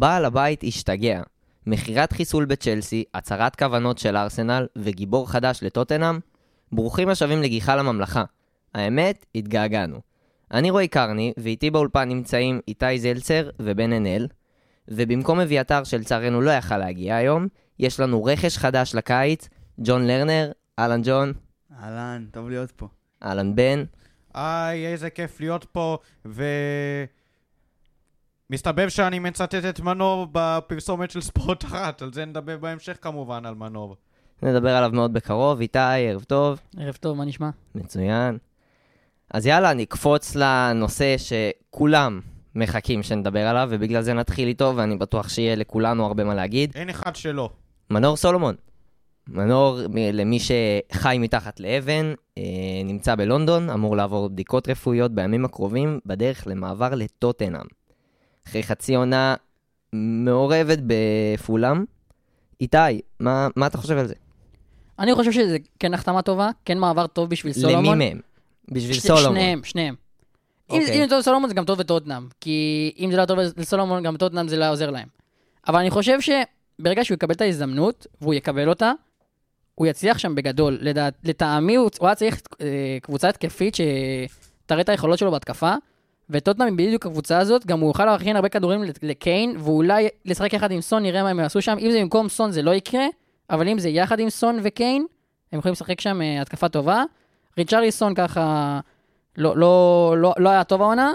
בעל הבית השתגע. מכירת חיסול בצ'לסי, הצהרת כוונות של ארסנל וגיבור חדש לטוטנאם? ברוכים השבים לגיחה לממלכה. האמת, התגעגענו. אני רועי קרני, ואיתי באולפן נמצאים איתי זלצר ובן ענאל, ובמקום אביתר שלצערנו לא יכל להגיע היום, יש לנו רכש חדש לקיץ, ג'ון לרנר, אהלן ג'ון, אהלן, טוב להיות פה. אהלן בן, היי, איזה כיף להיות פה, ו... מסתבר שאני מצטט את מנור בפרסומת של ספורט אחת, על זה נדבר בהמשך כמובן, על מנור. נדבר עליו מאוד בקרוב. איתי, ערב טוב. ערב טוב, מה נשמע? מצוין. אז יאללה, נקפוץ לנושא שכולם מחכים שנדבר עליו, ובגלל זה נתחיל איתו, ואני בטוח שיהיה לכולנו הרבה מה להגיד. אין אחד שלא. מנור סולומון. מנור, למי שחי מתחת לאבן, אה, נמצא בלונדון, אמור לעבור בדיקות רפואיות בימים הקרובים, בדרך למעבר לטוטנאם. אחרי חצי עונה מעורבת בפולאם. איתי, מה, מה אתה חושב על זה? אני חושב שזה כן החתמה טובה, כן מעבר טוב בשביל סולומון. למי מהם? בשביל ש- סולומון. שניהם, שניהם. אם אוקיי. אם זה טוב לסולומון זה גם טוב לטוטנאם, כי אם זה לא טוב לסולומון, גם לטוטנאם זה לא עוזר להם. אבל אני חושב שברגע שהוא יקבל את ההזדמנות, והוא יקבל אותה, הוא יצליח שם בגדול. לדעת, לטעמי הוא הוא היה צריך אה, קבוצה התקפית שתראה את היכולות שלו בהתקפה, וטוטנאם היא בדיוק הקבוצה הזאת, גם הוא יוכל להכין הרבה כדורים לקיין, ואולי לשחק יחד עם סון, נראה מה הם יעשו שם. אם זה במקום סון זה לא יקרה, אבל אם זה יחד עם סון וקיין, הם יכולים לשחק שם אה, התקפה טובה. ריצ'רליסון ככה לא, לא, לא, לא היה טוב העונה,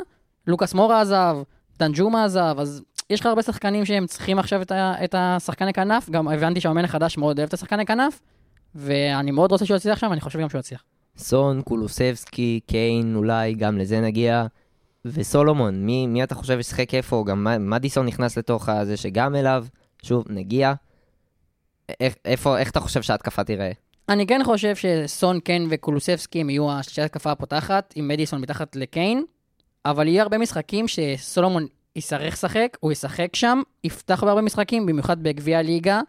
לוקאס מורה עזב, דנג'ומה עזב, אז יש לך הרבה שחקנים שהם צריכים עכשיו את, ה, את השחקני כנף, גם הבנתי שהמאמן החדש מאוד אוהב את השחקני כנף, ואני מאוד רוצה שהוא יצליח שם, ואני חושב גם שהוא יצליח. סון, קולוסבסקי, קיין, אולי, גם לזה נגיע. וסולומון, מי, מי אתה חושב ישחק איפה? גם מדיסון נכנס לתוך הזה שגם אליו. שוב, נגיע. איך, איפה, איך אתה חושב שההתקפה תיראה? אני כן חושב שסון, קיין וקולוסבסקי הם יהיו השלישי התקפה הפותחת, עם מדיסון מתחת לקיין, אבל יהיה הרבה משחקים שסולומון יצטרך לשחק, הוא ישחק שם, יפתח בהרבה משחקים, במיוחד בגביע הליגה,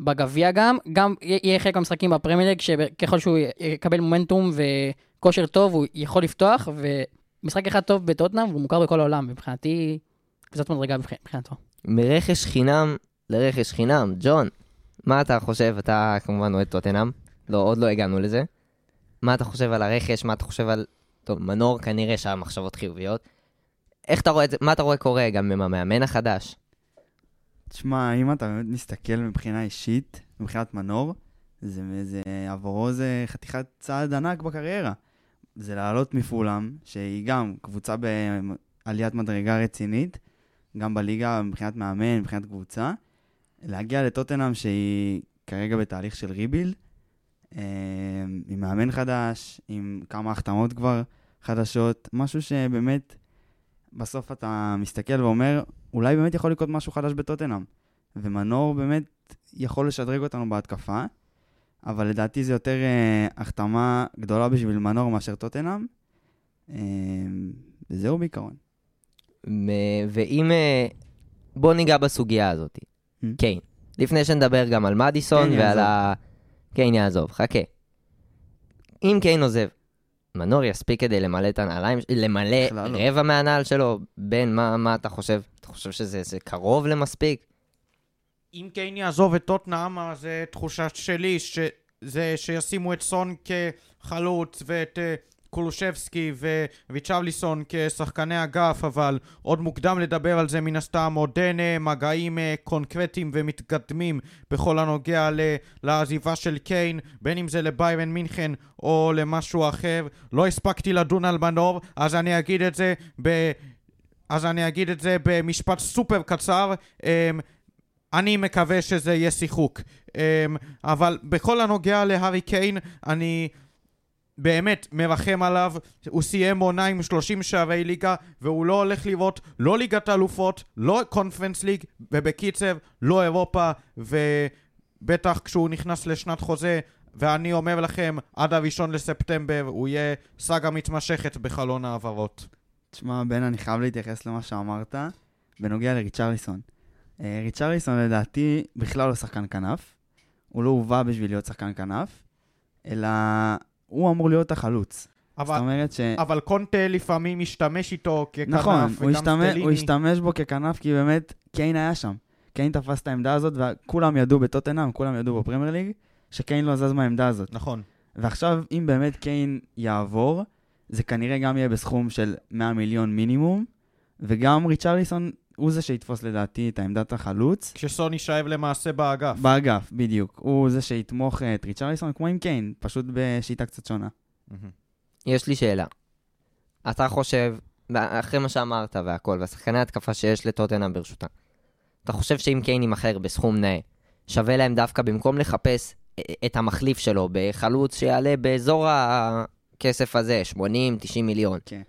בגביע גם, גם יה- יהיה חלק מהמשחקים בפרמייר ליג, שככל שהוא יקבל מומנטום וכושר טוב, הוא יכול לפתוח, ומשחק אחד טוב בטוטנאם, והוא מוכר בכל העולם, מבחינתי, קבוצת מדרגה מבח- מבחינתו. מרכש חינם לרכש חינם. ג'ון, מה אתה חושב? אתה כמובן אוהד טוטנאם. לא, עוד לא הגענו לזה. מה אתה חושב על הרכש? מה אתה חושב על... טוב, מנור כנראה שהמחשבות חיוביות. איך אתה רואה את זה? מה אתה רואה קורה גם עם המאמן החדש? תשמע, אם אתה באמת מסתכל מבחינה אישית, מבחינת מנור, זה, זה עבורו זה חתיכת צעד ענק בקריירה. זה לעלות מפולאם, שהיא גם קבוצה בעליית מדרגה רצינית, גם בליגה, מבחינת מאמן, מבחינת קבוצה, להגיע לטוטנאם שהיא כרגע בתהליך של ריבילד, אה, עם מאמן חדש, עם כמה החתמות כבר חדשות, משהו שבאמת, בסוף אתה מסתכל ואומר, אולי באמת יכול לקרות משהו חדש בטוטנאם. ומנור באמת יכול לשדרג אותנו בהתקפה, אבל לדעתי זה יותר uh, החתמה גדולה בשביל מנור מאשר טוטנאם. Uh, וזהו בעיקרון. ואם... אה, בוא ניגע בסוגיה הזאת. Mm. קיין. לפני שנדבר גם על מדיסון קיין ועל יעזוב. ה... קיין יעזוב, חכה. אם קיין עוזב, מנור יספיק כדי למלא את הנעליים, למלא לא. רבע מהנעל שלו? בן, מה, מה אתה חושב? אתה חושב שזה זה קרוב למספיק? אם קיין יעזוב את טוטנאם, אז אה, תחושה שלי שזה שישימו את סון כחלוץ ואת אה, קולושבסקי וויצ'בליסון כשחקני אגף, אבל עוד מוקדם לדבר על זה מן הסתם, עוד אין אה, מגעים קונקרטיים ומתקדמים בכל הנוגע לעזיבה של קיין, בין אם זה לביירן מינכן או למשהו אחר. לא הספקתי לדון על מנור, אז אני אגיד את זה ב... אז אני אגיד את זה במשפט סופר קצר. אמ, אני מקווה שזה יהיה שיחוק. Um, אבל בכל הנוגע להארי קיין, אני באמת מרחם עליו. הוא סיים עונה עם 30 שערי ליגה, והוא לא הולך לראות לא ליגת האלופות, לא קונפרנס ליג, ובקיצר, לא אירופה, ובטח כשהוא נכנס לשנת חוזה, ואני אומר לכם, עד הראשון לספטמבר הוא יהיה סאגה מתמשכת בחלון העברות. תשמע, בן, אני חייב להתייחס למה שאמרת בנוגע לריצ'רליסון. אה, ריצ'רליסון לדעתי בכלל לא שחקן כנף. הוא לא הובא בשביל להיות שחקן כנף, אלא הוא אמור להיות החלוץ. אבל, זאת אומרת ש... אבל קונטה לפעמים משתמש איתו ככנף, נכון, הוא וגם השתמש, סטליני. הוא השתמש בו ככנף כי באמת קיין היה שם. קיין תפס את העמדה הזאת, וכולם ידעו בטוטנאם, כולם ידעו בפרמייר ליג, שקיין לא זז מהעמדה הזאת. נכון. ועכשיו, אם באמת קיין יעבור, זה כנראה גם יהיה בסכום של 100 מיליון מינימום, וגם ריצ'רליסון הוא זה שיתפוס לדעתי את עמדת החלוץ. כשסון יישאב למעשה באגף. באגף, בדיוק. הוא זה שיתמוך את ריצ'רליסון, כמו עם קיין, פשוט בשיטה קצת שונה. יש לי שאלה. אתה חושב, אחרי מה שאמרת והכל, והשחקני התקפה שיש לטוטנאם ברשותה, אתה חושב שאם קיין יימכר בסכום נאה, שווה להם דווקא במקום לחפש את המחליף שלו בחלוץ שיעלה באזור הכסף הזה, 80-90 מיליון, כן.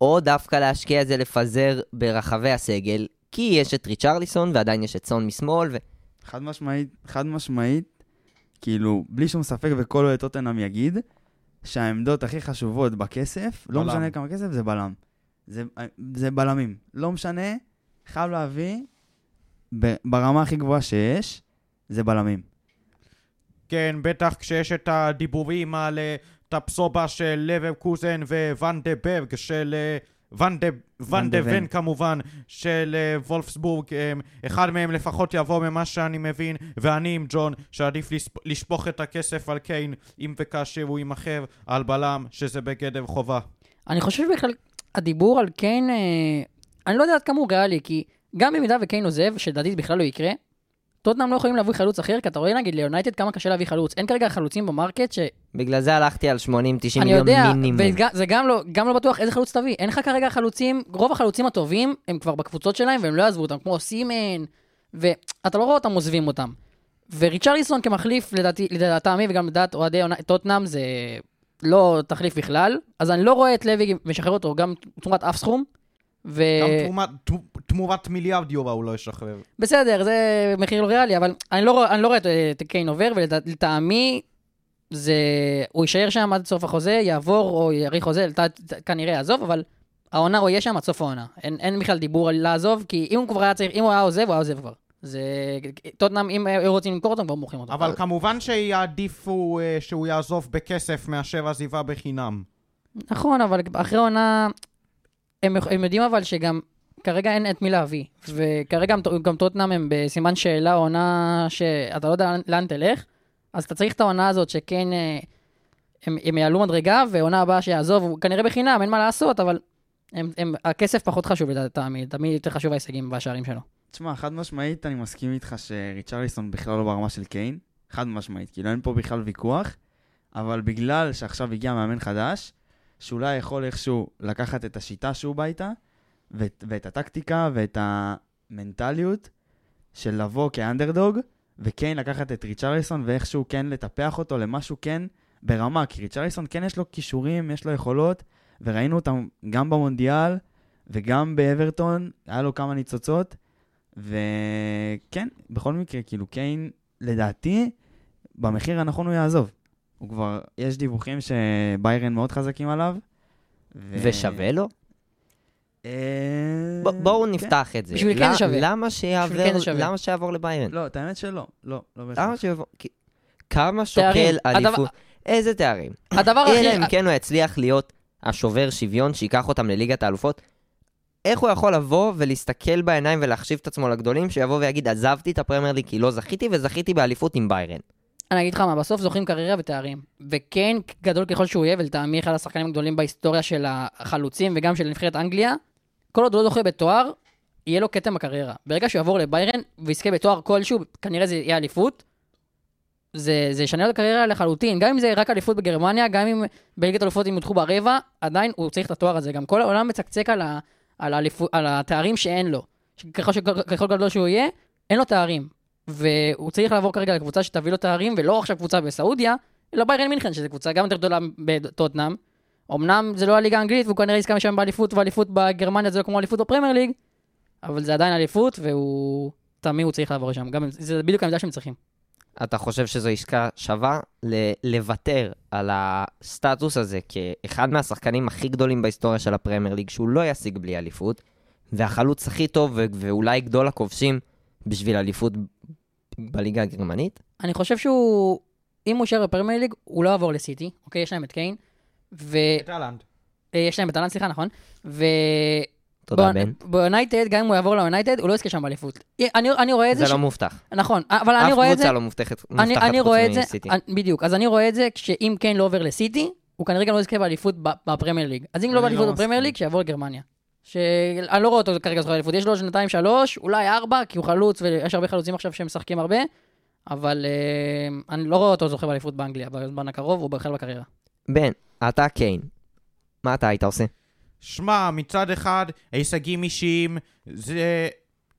או דווקא להשקיע את זה לפזר ברחבי הסגל, כי יש את ריצ'רליסון ועדיין יש את סון משמאל, ו... חד משמעית, חד משמעית, כאילו, בלי שום ספק וכל אוהד טוטנאם יגיד, שהעמדות הכי חשובות בכסף, לא בלם. משנה כמה כסף, זה בלם. זה, זה בלמים. לא משנה, חייב להביא, ב- ברמה הכי גבוהה שיש, זה בלמים. כן, בטח כשיש את הדיבורים על אה, טפסובה של לברקוזן וואן דה ברג של... אה, ואן דה, ואן דה ון. כמובן, של אה, וולפסבורג, אה, אחד מהם לפחות יבוא ממה שאני מבין, ואני עם ג'ון, שעדיף לספ- לשפוך את הכסף על קיין, אם וכאשר הוא יימכר, על בלם, שזה בגדר חובה. אני חושב שבכלל, הדיבור על קיין, אה, אני לא יודע עד כמה הוא ריאלי, כי גם במידה וקיין עוזב, שלדעתי בכלל לא יקרה, טוטנאם לא יכולים להביא חלוץ אחר, כי אתה רואה נגיד ליונייטד כמה קשה להביא חלוץ. אין כרגע חלוצים ב market ש... בגלל זה הלכתי על 80-90 אני מיליון יודע, מינימום. וזה גם לא, גם לא בטוח איזה חלוץ תביא. אין לך כרגע חלוצים, רוב החלוצים הטובים הם כבר בקבוצות שלהם והם לא יעזבו אותם, כמו אוסימן, ואתה לא רואה אותם עוזבים אותם. וריצ'רליסון כמחליף, לדעתי, לדעתי וגם לדעת אוהדי טוטנאם, זה לא תחליף בכלל. אז אני לא רואה את לוי משחרר אותו גם תמורת אף סכום. ו... גם תמורת, תמורת מיליארד יורו הוא לא ישחרר. בסדר, זה מחיר לא ריאלי, אבל אני לא, אני לא רואה את, את קיין עובר, ולטעמי, זה... הוא יישאר שם עד סוף החוזה, יעבור או יאריך חוזה, לת- כנראה יעזוב, אבל העונה הוא יהיה שם עד סוף העונה. אין, אין בכלל דיבור על לעזוב, כי אם הוא כבר היה צריך, אם הוא היה עוזב, הוא היה עוזב כבר. זה... טוטנאם, אם היו רוצים למכור אותו, הם כבר מוכרים אותו. אבל כמובן שיעדיפו אה, שהוא יעזוב בכסף מאשר עזיבה בחינם. נכון, אבל אחרי עונה, הם, הם יודעים אבל שגם כרגע אין את מי להביא. וכרגע גם, גם טוטנאם הם בסימן שאלה עונה שאתה לא יודע לאן תלך, אז אתה צריך את העונה הזאת שכן, אה, הם, הם יעלו מדרגה, ועונה הבאה שיעזוב, הוא כנראה בחינם, אין מה לעשות, אבל הם, הם, הכסף פחות חשוב לטעמי, תמיד יותר חשוב ההישגים והשערים שלו. תשמע, חד משמעית אני מסכים איתך שריצ'רליסון בכלל לא ברמה של קיין. חד משמעית, כאילו אין פה בכלל ויכוח, אבל בגלל שעכשיו הגיע מאמן חדש, שאולי יכול איכשהו לקחת את השיטה שהוא בא איתה, ואת, ואת הטקטיקה ואת המנטליות של לבוא כאנדרדוג, וכן לקחת את ריצ'רליסון ואיכשהו כן לטפח אותו למשהו כן ברמה, כי ריצ'רליסון כן יש לו כישורים, יש לו יכולות, וראינו אותם גם במונדיאל וגם באברטון, היה לו כמה ניצוצות, וכן, בכל מקרה, כאילו קיין, לדעתי, במחיר הנכון הוא יעזוב. הוא כבר, יש דיווחים שביירן מאוד חזקים עליו. ו... ושווה לו? אה, ב- בואו כן. נפתח את זה. בשביל כן שווה. למה שיעבור, כן שווה. למה שיעבור לביירן? לא, את האמת שלא. לא, לא למה בהכרח. שיעבור? כי- כמה תארים. שוקל הדבר- אליפות? איזה תארים? הדבר אלא הכי... אם כן הוא יצליח להיות השובר שוויון שייקח אותם לליגת האלופות. איך הוא יכול לבוא ולהסתכל בעיניים ולהחשיב את עצמו לגדולים, שיבוא ויגיד, עזבתי את הפרמייר ליג כי לא זכיתי, וזכיתי באליפות עם ביירן. אני אגיד לך מה, בסוף זוכים קריירה ותארים. וכן, גדול ככל שהוא יהיה, ולטעמי אחד השחקנים הגדולים בהיסטוריה של החלוצים וגם של נבחרת אנגליה, כל עוד הוא לא זוכה בתואר, יהיה לו כתם בקריירה. ברגע שהוא יעבור לביירן ויזכה בתואר כלשהו, כנראה זה יהיה אליפות, זה, זה ישנה לו את הקריירה לחלוטין. גם אם זה רק אליפות בגרמניה, גם אם בליגת אלופות הם יודחו ברבע, עדיין הוא צריך את התואר הזה. גם כל העולם מצקצק על, ה, על, האליפות, על התארים שאין לו. ככל, ככל גדול שהוא יהיה, אין לו תארים. והוא צריך לעבור כרגע לקבוצה שתביא לו תארים, ולא עכשיו קבוצה בסעודיה, אלא ביירן מינכן, שזו קבוצה גם יותר גדולה בטוטנאם. אמנם זה לא הליגה האנגלית, והוא כנראה יזכה משם באליפות, ואליפות בגרמניה זה לא כמו אליפות בפרמייר ליג, אבל זה עדיין אליפות, והוא... תמיד הוא צריך לעבור לשם. גם זה בדיוק העמדה שהם צריכים. אתה חושב שזו עסקה שווה ל- לוותר על הסטטוס הזה כאחד מהשחקנים הכי גדולים בהיסטוריה של הפרמייר ליג, שהוא לא ישיג בלי אליפות, והחלוץ הכי טוב ו- ואולי גדול הכובשים בשביל אליפות בליגה הגרמנית? אני חושב שהוא, אם הוא יישאר בפרמייר ליג, הוא לא יעבור לסיטי, אוקיי? יש להם את קיין. ויש את אהלנד. להם את אהלן, סליחה, נכון? ו... תודה, בן. ביונייטד, גם אם הוא יעבור ליונייטד, הוא לא יזכה שם באליפות. אני, אני רואה את זה, זה ש... לא מובטח. נכון, אבל אני אף רואה את זה, קבוצה לא מובטחת אני, מובטחת אני חוץ רואה את זה. אני- בדיוק, אז אני רואה את זה שאם קיין לא עובר לסיטי, הוא כנראה גם לא יזכה באליפות ב- בפרמייר ליג. אז אם לא אני באליפות לא בפרמייר. ליג, שיעבור לגרמניה. שאני לא רואה אותו כרגע זוכר באליפות, יש לו שנתיים שלוש, אולי ארבע, כי הוא חלוץ, ויש הרבה חלוצים עכשיו שמשחקים הרבה, אבל אה, אני לא רואה אותו זוכה באליפות באנגליה בזמן הקרוב, הוא בכלל בקריירה. בן, אתה קיין. מה אתה היית עושה? שמע, מצד אחד, הישגים אישיים זה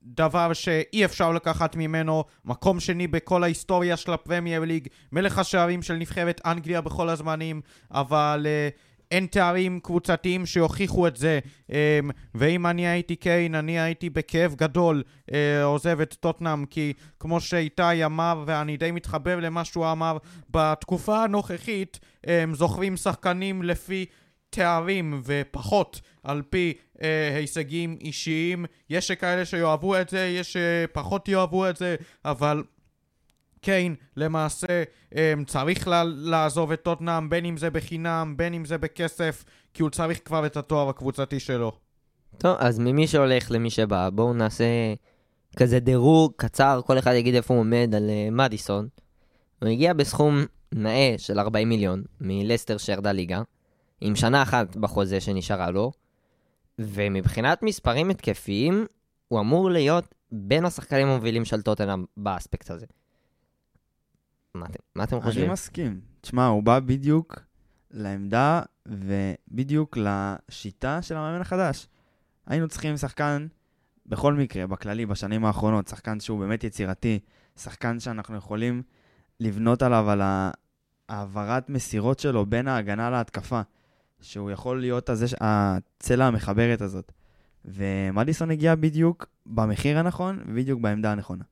דבר שאי אפשר לקחת ממנו. מקום שני בכל ההיסטוריה של הפרמייר ליג, מלך השערים של נבחרת אנגליה בכל הזמנים, אבל uh, אין תארים קבוצתיים שיוכיחו את זה. Um, ואם אני הייתי קיין, אני הייתי בכאב גדול uh, עוזב את טוטנאם, כי כמו שאיתי אמר, ואני די מתחבר למה שהוא אמר, בתקופה הנוכחית um, זוכרים שחקנים לפי... תארים ופחות על פי אה, הישגים אישיים. יש שכאלה שיאהבו את זה, יש שפחות יאהבו את זה, אבל קיין למעשה אה, צריך לעזוב את טוטנאם, בין אם זה בחינם, בין אם זה בכסף, כי הוא צריך כבר את התואר הקבוצתי שלו. טוב, אז ממי שהולך למי שבא, בואו נעשה כזה דירוג קצר, כל אחד יגיד איפה הוא עומד על uh, מדיסון. הוא הגיע בסכום נאה של 40 מיליון מלסטר שירדה ליגה, עם שנה אחת בחוזה שנשארה לו, ומבחינת מספרים התקפיים, הוא אמור להיות בין השחקנים המובילים של טוטנאם באספקט הזה. מה אתם, מה אתם אני חושבים? מסכים. תשמע, הוא בא בדיוק לעמדה ובדיוק לשיטה של המאמן החדש. היינו צריכים שחקן, בכל מקרה, בכללי, בשנים האחרונות, שחקן שהוא באמת יצירתי, שחקן שאנחנו יכולים לבנות עליו, על העברת מסירות שלו בין ההגנה להתקפה, שהוא יכול להיות הזה, הצלע המחברת הזאת. ומדיסון הגיע בדיוק במחיר הנכון, ובדיוק בעמדה הנכונה.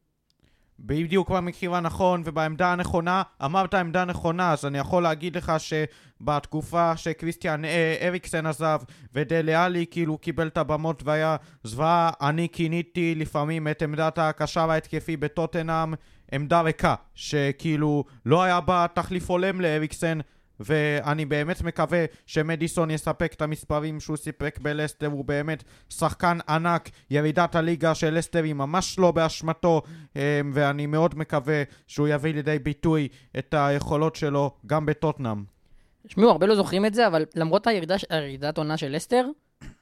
בדיוק במחיר הנכון ובעמדה הנכונה, אמרת עמדה נכונה, אז אני יכול להגיד לך שבתקופה שקריסטיאן אה, אריקסן עזב ודלה עלי כאילו קיבל את הבמות והיה זוועה, אני כיניתי לפעמים את עמדת הקשר ההתקפי בטוטנאם עמדה ריקה, שכאילו לא היה בה תחליף הולם לאריקסן ואני באמת מקווה שמדיסון יספק את המספרים שהוא סיפק בלסטר, הוא באמת שחקן ענק, ירידת הליגה של לסטר היא ממש לא באשמתו, אמ, ואני מאוד מקווה שהוא יביא לידי ביטוי את היכולות שלו גם בטוטנאם. תשמעו, הרבה לא זוכרים את זה, אבל למרות הירידה, הירידת עונה של לסטר,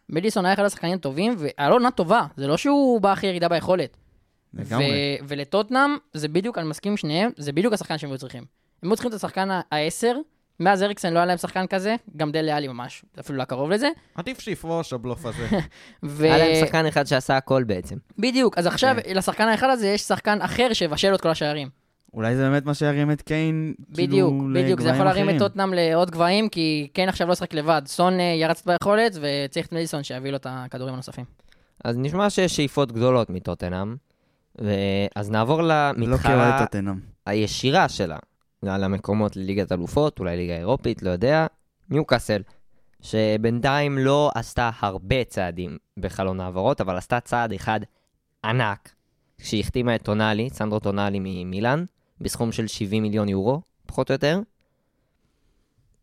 מדיסון היה אחד השחקנים הטובים, והיה לו עונה טובה, זה לא שהוא בא הכי ירידה ביכולת. לגמרי. ולטוטנאם, זה בדיוק, אני מסכים עם שניהם, זה בדיוק השחקן שהם היו צריכים. הם היו צריכים את השחקן ה- העשר, מאז אריקסן לא היה להם שחקן כזה, גם דלה עלי ממש, אפילו לא קרוב לזה. עדיף שיפרוש הבלוף הזה. ו... היה להם שחקן אחד שעשה הכל בעצם. בדיוק, אז עכשיו כן. לשחקן האחד הזה יש שחקן אחר שיבשל לו את כל השערים. אולי זה באמת מה שירים את קיין, בדיוק, כאילו, בדיוק, זה יכול להרים את אחרים. טוטנאם לעוד גבהים, כי קיין עכשיו לא ישחק לבד. סון אה, ירץ את ביכולת, וצריך את מדיסון שיביא לו את הכדורים הנוספים. אז נשמע שיש שאיפות גדולות מטוטנאם. אז נעבור לא למתחרה. הישירה שלה, על המקומות לליגת אלופות, אולי ליגה אירופית, לא יודע, ניוקאסל, שבינתיים לא עשתה הרבה צעדים בחלון העברות, אבל עשתה צעד אחד ענק, כשהיא החתימה את טונאלי, סנדרו טונאלי ממילאן, בסכום של 70 מיליון יורו, פחות או יותר.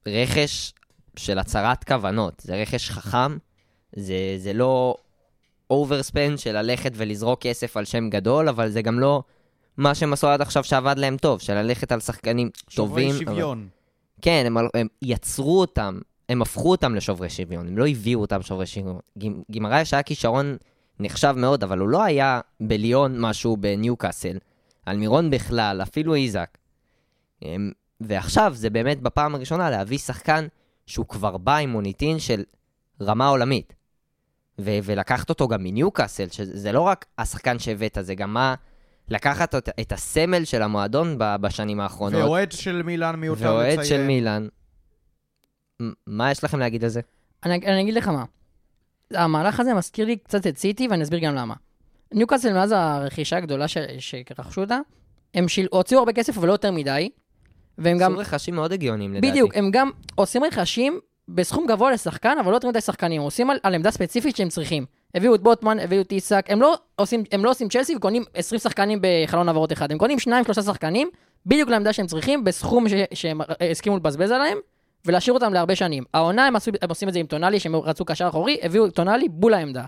רכש של הצהרת כוונות, זה רכש חכם, זה, זה לא overspend של ללכת ולזרוק כסף על שם גדול, אבל זה גם לא מה שהם עשו עד עכשיו שעבד להם טוב, של ללכת על שחקנים טובים. שוברי אבל- שוויון. כן, הם, הם יצרו אותם, הם הפכו אותם לשוברי שוויון, הם לא הביאו אותם לשוברי שוויון. גימ- גימרייש היה כישרון נחשב מאוד, אבל הוא לא היה בליון משהו בניוקאסל. אלמירון בכלל, אפילו איזק. הם- ועכשיו זה באמת בפעם הראשונה להביא שחקן שהוא כבר בא עם מוניטין של רמה עולמית. ו- ולקחת אותו גם מניוקאסל, שזה לא רק השחקן שהבאת, זה גם מה... לקחת את, הסמל של המועדון בשנים האחרונות. ואוהד של מילאן מיותר לציין. ואוהד של מילאן. מ- מה יש לכם להגיד על זה? אני, אני אגיד לך מה. המהלך הזה מזכיר לי קצת את סיטי, ואני אסביר גם למה. ניוקאסל, מאז הרכישה הגדולה ש... שרכשו אותה, הם שיל... הוציאו הרבה כסף, אבל לא יותר מדי. והם גם... עשו רכשים מאוד הגיוניים לדעתי. בדיוק, הם גם עושים רכשים בסכום גבוה לשחקן, אבל לא יותר מדי שחקנים. הם עושים על, על עמדה ספציפית שהם צריכים. הביאו את בוטמן, הביאו את איסק, הם לא עושים, הם לא עושים צ'לסי וקונים 20 שחקנים בחלון העברות אחד. הם קונים שניים, שלושה שחקנים, בדיוק לעמדה שהם צריכים, בסכום ש, שהם הסכימו לבזבז עליהם, ולהשאיר אותם להרבה שנים. העונה הם, עשו, הם עושים את זה עם טונאלי, שהם רצו קשר אחורי, הביאו טונאלי בול העמדה.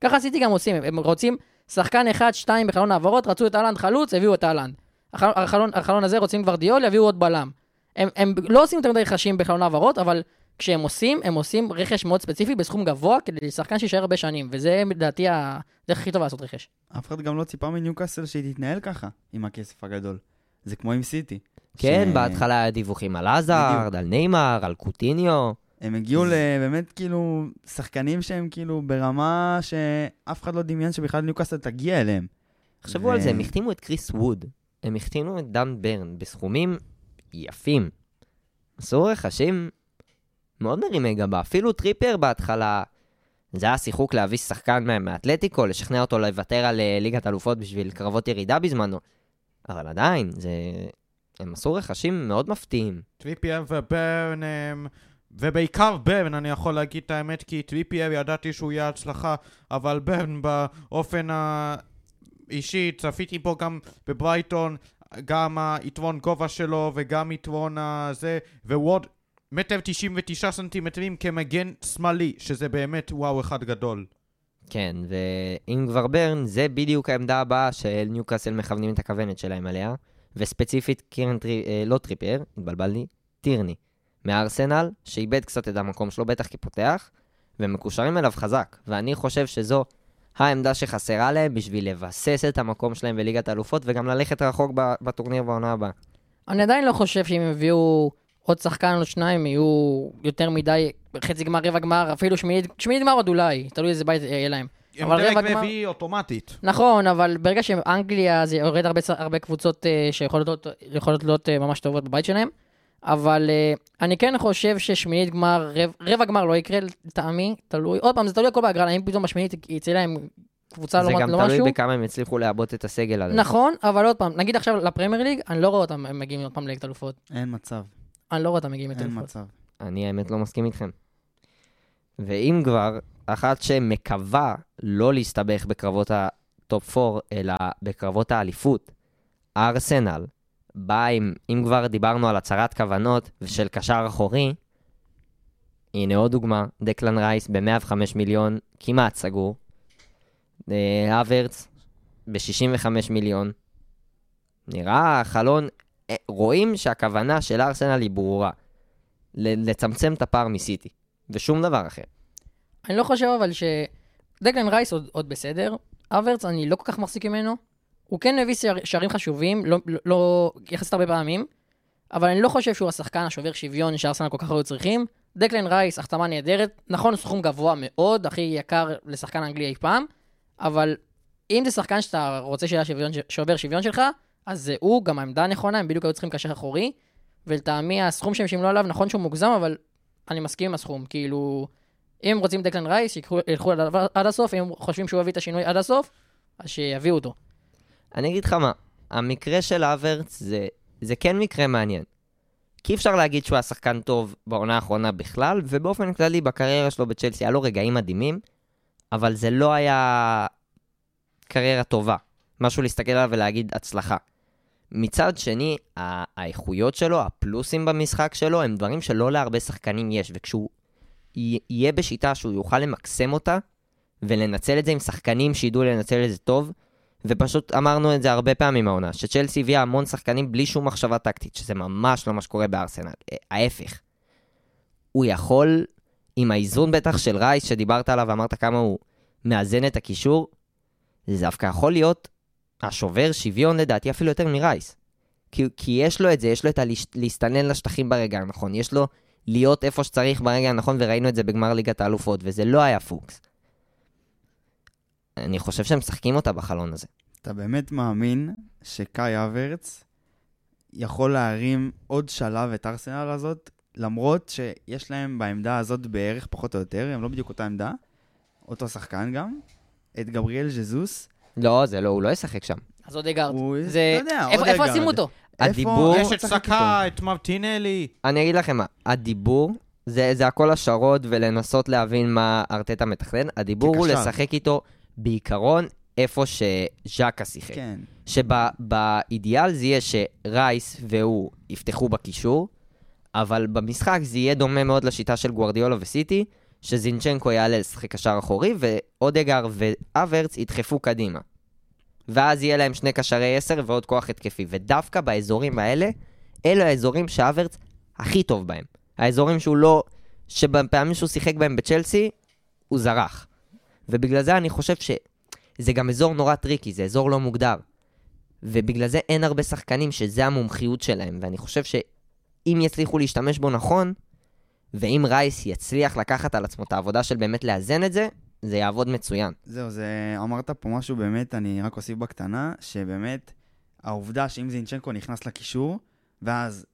ככה סיטי גם עושים, הם רוצים שחקן אחד, שתיים בחלון העברות, רצו את אהלנד חלוץ, הביאו את אהלנד. החלון, החלון, הזה רוצים גוורדיאול, יביאו עוד בלם. הם, הם לא עושים יותר מדי רכשים בחלון העברות, אבל כשהם עושים, הם עושים רכש מאוד ספציפי בסכום גבוה, כדי שחקן שיישאר הרבה שנים, וזה לדעתי הדרך הכי טובה לעשות רכש. אף אחד גם לא ציפה מניוקאסל שהיא תתנהל ככה, עם הכסף הגדול. זה כמו עם סיטי. כן, ש- בהתחלה היה דיווחים על עזארד, על ניימר, על קוטיניו. הם הגיעו לבאמת כאילו שחקנים שהם כאילו ברמה שאף אחד לא דמיין שבכלל ניוקאסל תגיע אליהם. תחשבו ו- על זה, הם החתימו את קריס ווד, הם החתימו את דן ברן בסכומים יפים. עשו רכשים מאוד מרימי גבה, אפילו טריפר בהתחלה. זה היה שיחוק להביא שחקן מה- מאתלטיקו, לשכנע אותו לוותר על אה, ליגת אלופות בשביל קרבות ירידה בזמנו. אבל עדיין, זה... הם עשו רכשים מאוד מפתיעים. טריפייר וברן, הם- ובעיקר ברן, אני יכול להגיד את האמת, כי טריפייר ידעתי שהוא יהיה הצלחה, אבל ברן באופן האישי, צפיתי בו גם בברייטון, גם היתרון גובה שלו וגם יתרון הזה, ווורד מטר 99 סנטימטרים כמגן שמאלי, שזה באמת וואו אחד גדול. כן, ואם כבר ברן, זה בדיוק העמדה הבאה של ניוקאסל מכוונים את הכוונת שלהם עליה, וספציפית קירן טרי... אה, לא טריפר, התבלבלתי, טירני, מארסנל, שאיבד קצת את המקום שלו, בטח כפותח, ומקושרים אליו חזק, ואני חושב שזו העמדה שחסרה להם בשביל לבסס את המקום שלהם בליגת האלופות, וגם ללכת רחוק בטורניר בעונה הבאה. אני עדיין לא חושב שאם הם יביאו עוד שחקן או שניים, יהיו יותר מדי חצי גמר, רבע גמר, אפילו שמינית, שמינית גמר עוד אולי, תלוי איזה בית יהיה להם. הם דרג גמר- רביעי אוטומטית. נכון, אבל ברגע שהם אנגליה, זה יורד הרבה, הרבה קבוצות uh, שיכולות להיות, uh, ממש טובות בבית שלהם. אבל uh, אני כן חושב ששמינית גמר, רבע, רבע גמר לא יקרה לטעמי, תלוי, עוד פעם, זה תלוי הכל בהגרלה, אם פתאום בשמינית יצא להם קבוצה זה לא, גם לא תלוי משהו. בכמה הם יצליחו לעבות את הסגל הזה. נכון, אבל עוד פעם, נגיד עכשיו לפרמייר ליג, אני לא רואה אותם מגיעים עוד פעם לליגת אלופות. אין מצב, אני לא רואה אותם מגיעים לליגת אין. מצב. אני האמת לא מסכים איתכם. ואם כבר, אחת שמקווה לא להסתבך בקרבות ה top 4, אלא בקרבות האליפות, ארסנל, באה עם, אם כבר דיברנו על הצהרת כוונות ושל קשר אחורי, הנה עוד דוגמה, דקלן רייס ב-105 מיליון, כמעט סגור. אה, האברץ ב-65 מיליון. נראה חלון, אה, רואים שהכוונה של ארסנל היא ברורה. לצמצם את הפער מסיטי, ושום דבר אחר. אני לא חושב אבל ש... דקלן רייס עוד, עוד בסדר, אברץ אני לא כל כך מחזיק ממנו. הוא כן שער- שערים חשובים, לא, לא, לא יחסית הרבה פעמים, אבל אני לא חושב שהוא השחקן השובר שוויון שארסנל כל כך היו צריכים. דקלן רייס, החתמה נהדרת, נכון, סכום גבוה מאוד, הכי יקר לשחקן אנגלי אי פעם, אבל אם זה שחקן שאתה רוצה שיהיה שוויון, שובר שוויון שלך, אז זה הוא, גם העמדה הנכונה, הם בדיוק היו צריכים קשר אחורי, ולטעמי הסכום שהם שילמו עליו, נכון שהוא מוגזם, אבל אני מסכים עם הסכום, כאילו... אם הם רוצים דקלן רייס, שיקחו- ילכו עד, הסוף, אם חושבים שהוא יביא את השינוי עד הסוף, אז שיביאו אותו. אני אגיד לך מה, המקרה של אברץ זה, זה כן מקרה מעניין. כי אי אפשר להגיד שהוא היה טוב בעונה האחרונה בכלל, ובאופן כללי בקריירה שלו בצ'לסי היה לו רגעים מדהימים, אבל זה לא היה קריירה טובה. משהו להסתכל עליו ולהגיד הצלחה. מצד שני, האיכויות שלו, הפלוסים במשחק שלו, הם דברים שלא להרבה שחקנים יש, וכשהוא יהיה בשיטה שהוא יוכל למקסם אותה, ולנצל את זה עם שחקנים שידעו לנצל את זה טוב, ופשוט אמרנו את זה הרבה פעמים העונה, שצ'לסי הביאה המון שחקנים בלי שום מחשבה טקטית, שזה ממש לא מה שקורה בארסנל, אה, ההפך. הוא יכול, עם האיזון בטח של רייס, שדיברת עליו ואמרת כמה הוא מאזן את הקישור, זה דווקא יכול להיות השובר שוויון לדעתי אפילו יותר מרייס. כי, כי יש לו את זה, יש לו את הלהסתנן לשטחים ברגע הנכון, יש לו להיות איפה שצריך ברגע הנכון, וראינו את זה בגמר ליגת האלופות, וזה לא היה פוקס. אני חושב שהם משחקים אותה בחלון הזה. אתה באמת מאמין שקאי אברץ יכול להרים עוד שלב את ארסנל הזאת, למרות שיש להם בעמדה הזאת בערך פחות או יותר, הם לא בדיוק אותה עמדה, אותו שחקן גם, את גבריאל ז'זוס. לא, זה לא, הוא לא ישחק שם. אז אודגרד. הוא, זה... אתה יודע, איפה. ישימו אותו? הדיבור- איפה יש את סקה, את מרטינלי. אני אגיד לכם מה, הדיבור, זה, זה הכל השערות ולנסות להבין מה ארטטה מתכנן. הדיבור הוא. לשחק איתו בעיקרון איפה שז'קה שיחק. כן. שבאידיאל זה יהיה שרייס והוא יפתחו בקישור, אבל במשחק זה יהיה דומה מאוד לשיטה של גוורדיולה וסיטי, שזינצ'נקו יעלה לשחק קשר אחורי, ואודגר ואברץ ידחפו קדימה. ואז יהיה להם שני קשרי 10 ועוד כוח התקפי. ודווקא באזורים האלה, אלו האזורים שאברץ הכי טוב בהם. האזורים שהוא לא... שבפעמים שהוא שיחק בהם בצ'לסי, הוא זרח. ובגלל זה אני חושב שזה גם אזור נורא tricky, זה אזור לא מוגדר. ובגלל זה אין הרבה שחקנים שזה המומחיות שלהם. ואני חושב שאם יצליחו להשתמש בו נכון, ואם רייס יצליח לקחת על עצמו את העבודה של באמת לאזן את זה, זה יעבוד מצוין. זהו, זה... אמרת פה משהו באמת, אני רק אוסיף בקטנה, שבאמת, העובדה שאם זינצ'נקו נכנס לקישור, ואז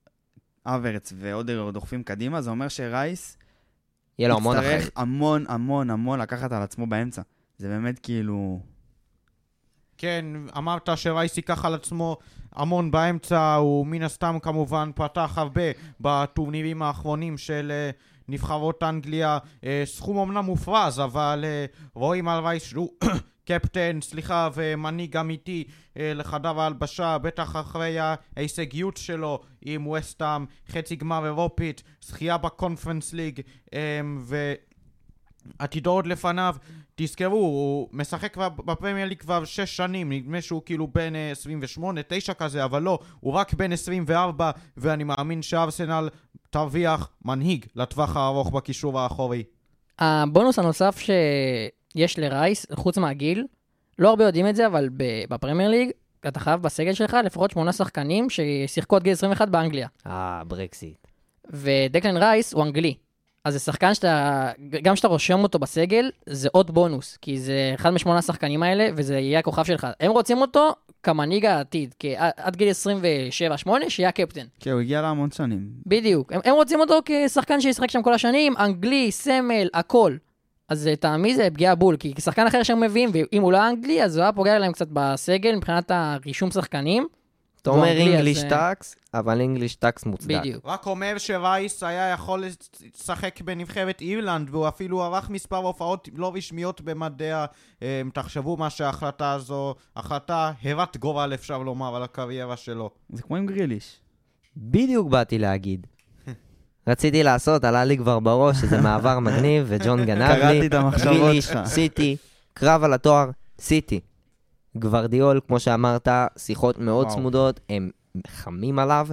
האברץ ואודגור דוחפים קדימה, זה אומר שרייס יהיה לו המון יצטרך אחריות. המון המון המון לקחת על עצמו באמצע. זה באמת כאילו... כן, אמרת שרייס ייקח על עצמו המון באמצע, הוא מן הסתם כמובן פתח הרבה בטורנירים האחרונים של אה, נבחרות אנגליה. אה, סכום אמנם מופרז, אבל רואים על רייס שהוא קפטן, סליחה, ומנהיג אמיתי אה, לחדר ההלבשה, בטח אחרי ההישגיות שלו עם וסטאם, חצי גמר אירופית, זכייה בקונפרנס ליג, אה, ו... עתידו עוד לפניו, תזכרו, הוא משחק כבר בפרמייר ליג כבר 6 שנים, נדמה שהוא כאילו בן אה, 28, 9 כזה, אבל לא, הוא רק בן 24, ואני מאמין שארסנל תרוויח מנהיג לטווח הארוך בקישור האחורי. הבונוס הנוסף שיש לרייס, חוץ מהגיל, לא הרבה יודעים את זה, אבל בפרמייר ליג, אתה חייב בסגל שלך לפחות שמונה שחקנים ששיחקו עד גיל 21 באנגליה. אה, ברקסיט. ודקלן רייס הוא אנגלי. אז זה שחקן שאתה, גם כשאתה רושם אותו בסגל, זה עוד בונוס, כי זה אחד משמונה השחקנים האלה, וזה יהיה הכוכב שלך. הם רוצים אותו כמנהיג העתיד, עד- עד גיל 27-8, שיהיה הקפטן. כן, הוא הגיע להמון שנים. בדיוק. הם, הם רוצים אותו כשחקן שישחק שם כל השנים, אנגלי, סמל, הכל. אז לטעמי זה פגיעה בול, כי שחקן אחר שהם מביאים, ואם הוא לא אנגלי, אז הוא היה פוגע להם קצת בסגל מבחינת הרישום שחקנים. אתה אומר English אה, tax, אבל English tax מוצדק. בדיוק. רק אומר שרייס היה יכול לשחק בנבחרת אירלנד, והוא אפילו ערך מספר הופעות לא רשמיות במדיה. אה, תחשבו מה שההחלטה הזו, החלטה הרת גורל אפשר לומר על הקריירה שלו. זה כמו עם גריליש. בדיוק באתי להגיד. רציתי לעשות, עלה לי כבר בראש שזה מעבר מגניב, וג'ון גנב לי. קראתי את המחשבות גריליש, שלך. סיטי, קרב על התואר, סיטי. גוורדיאול, כמו שאמרת, שיחות מאוד וואו. צמודות, הם חמים עליו,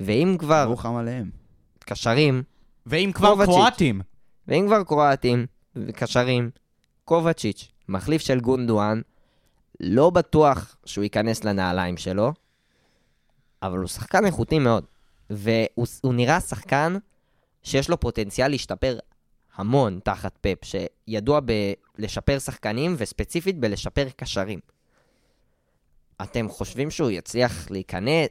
ואם כבר ברוך עם עליהם. קשרים, ואם כבר קובצ'יץ'. קרואטים, ואם כבר קרואטים וקשרים, קובצ'יץ', מחליף של גונדואן, לא בטוח שהוא ייכנס לנעליים שלו, אבל הוא שחקן איכותי מאוד. והוא הוא נראה שחקן שיש לו פוטנציאל להשתפר המון תחת פפ, שידוע בלשפר שחקנים וספציפית בלשפר קשרים. אתם חושבים שהוא יצליח להיכנס?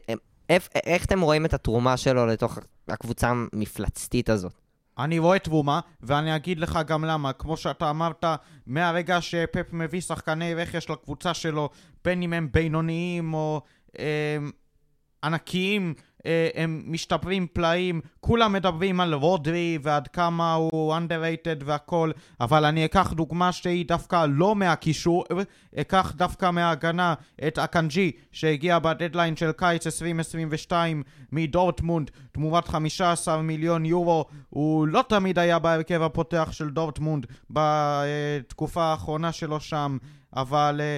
איך, איך אתם רואים את התרומה שלו לתוך הקבוצה המפלצתית הזאת? אני רואה תרומה, ואני אגיד לך גם למה. כמו שאתה אמרת, מהרגע שפפ מביא שחקני רכש לקבוצה שלו, בין אם הם בינוניים או אה, ענקיים, הם משתפרים פלאים. כולם מדברים על רודרי ועד כמה הוא underrated והכל, אבל אני אקח דוגמה שהיא דווקא לא מהקישור, אקח דווקא מההגנה את אקנג'י, שהגיע בדדליין של קיץ 2022 מדורטמונד, תמורת 15 מיליון יורו. הוא לא תמיד היה בהרכב הפותח של דורטמונד בתקופה האחרונה שלו שם, אבל אה,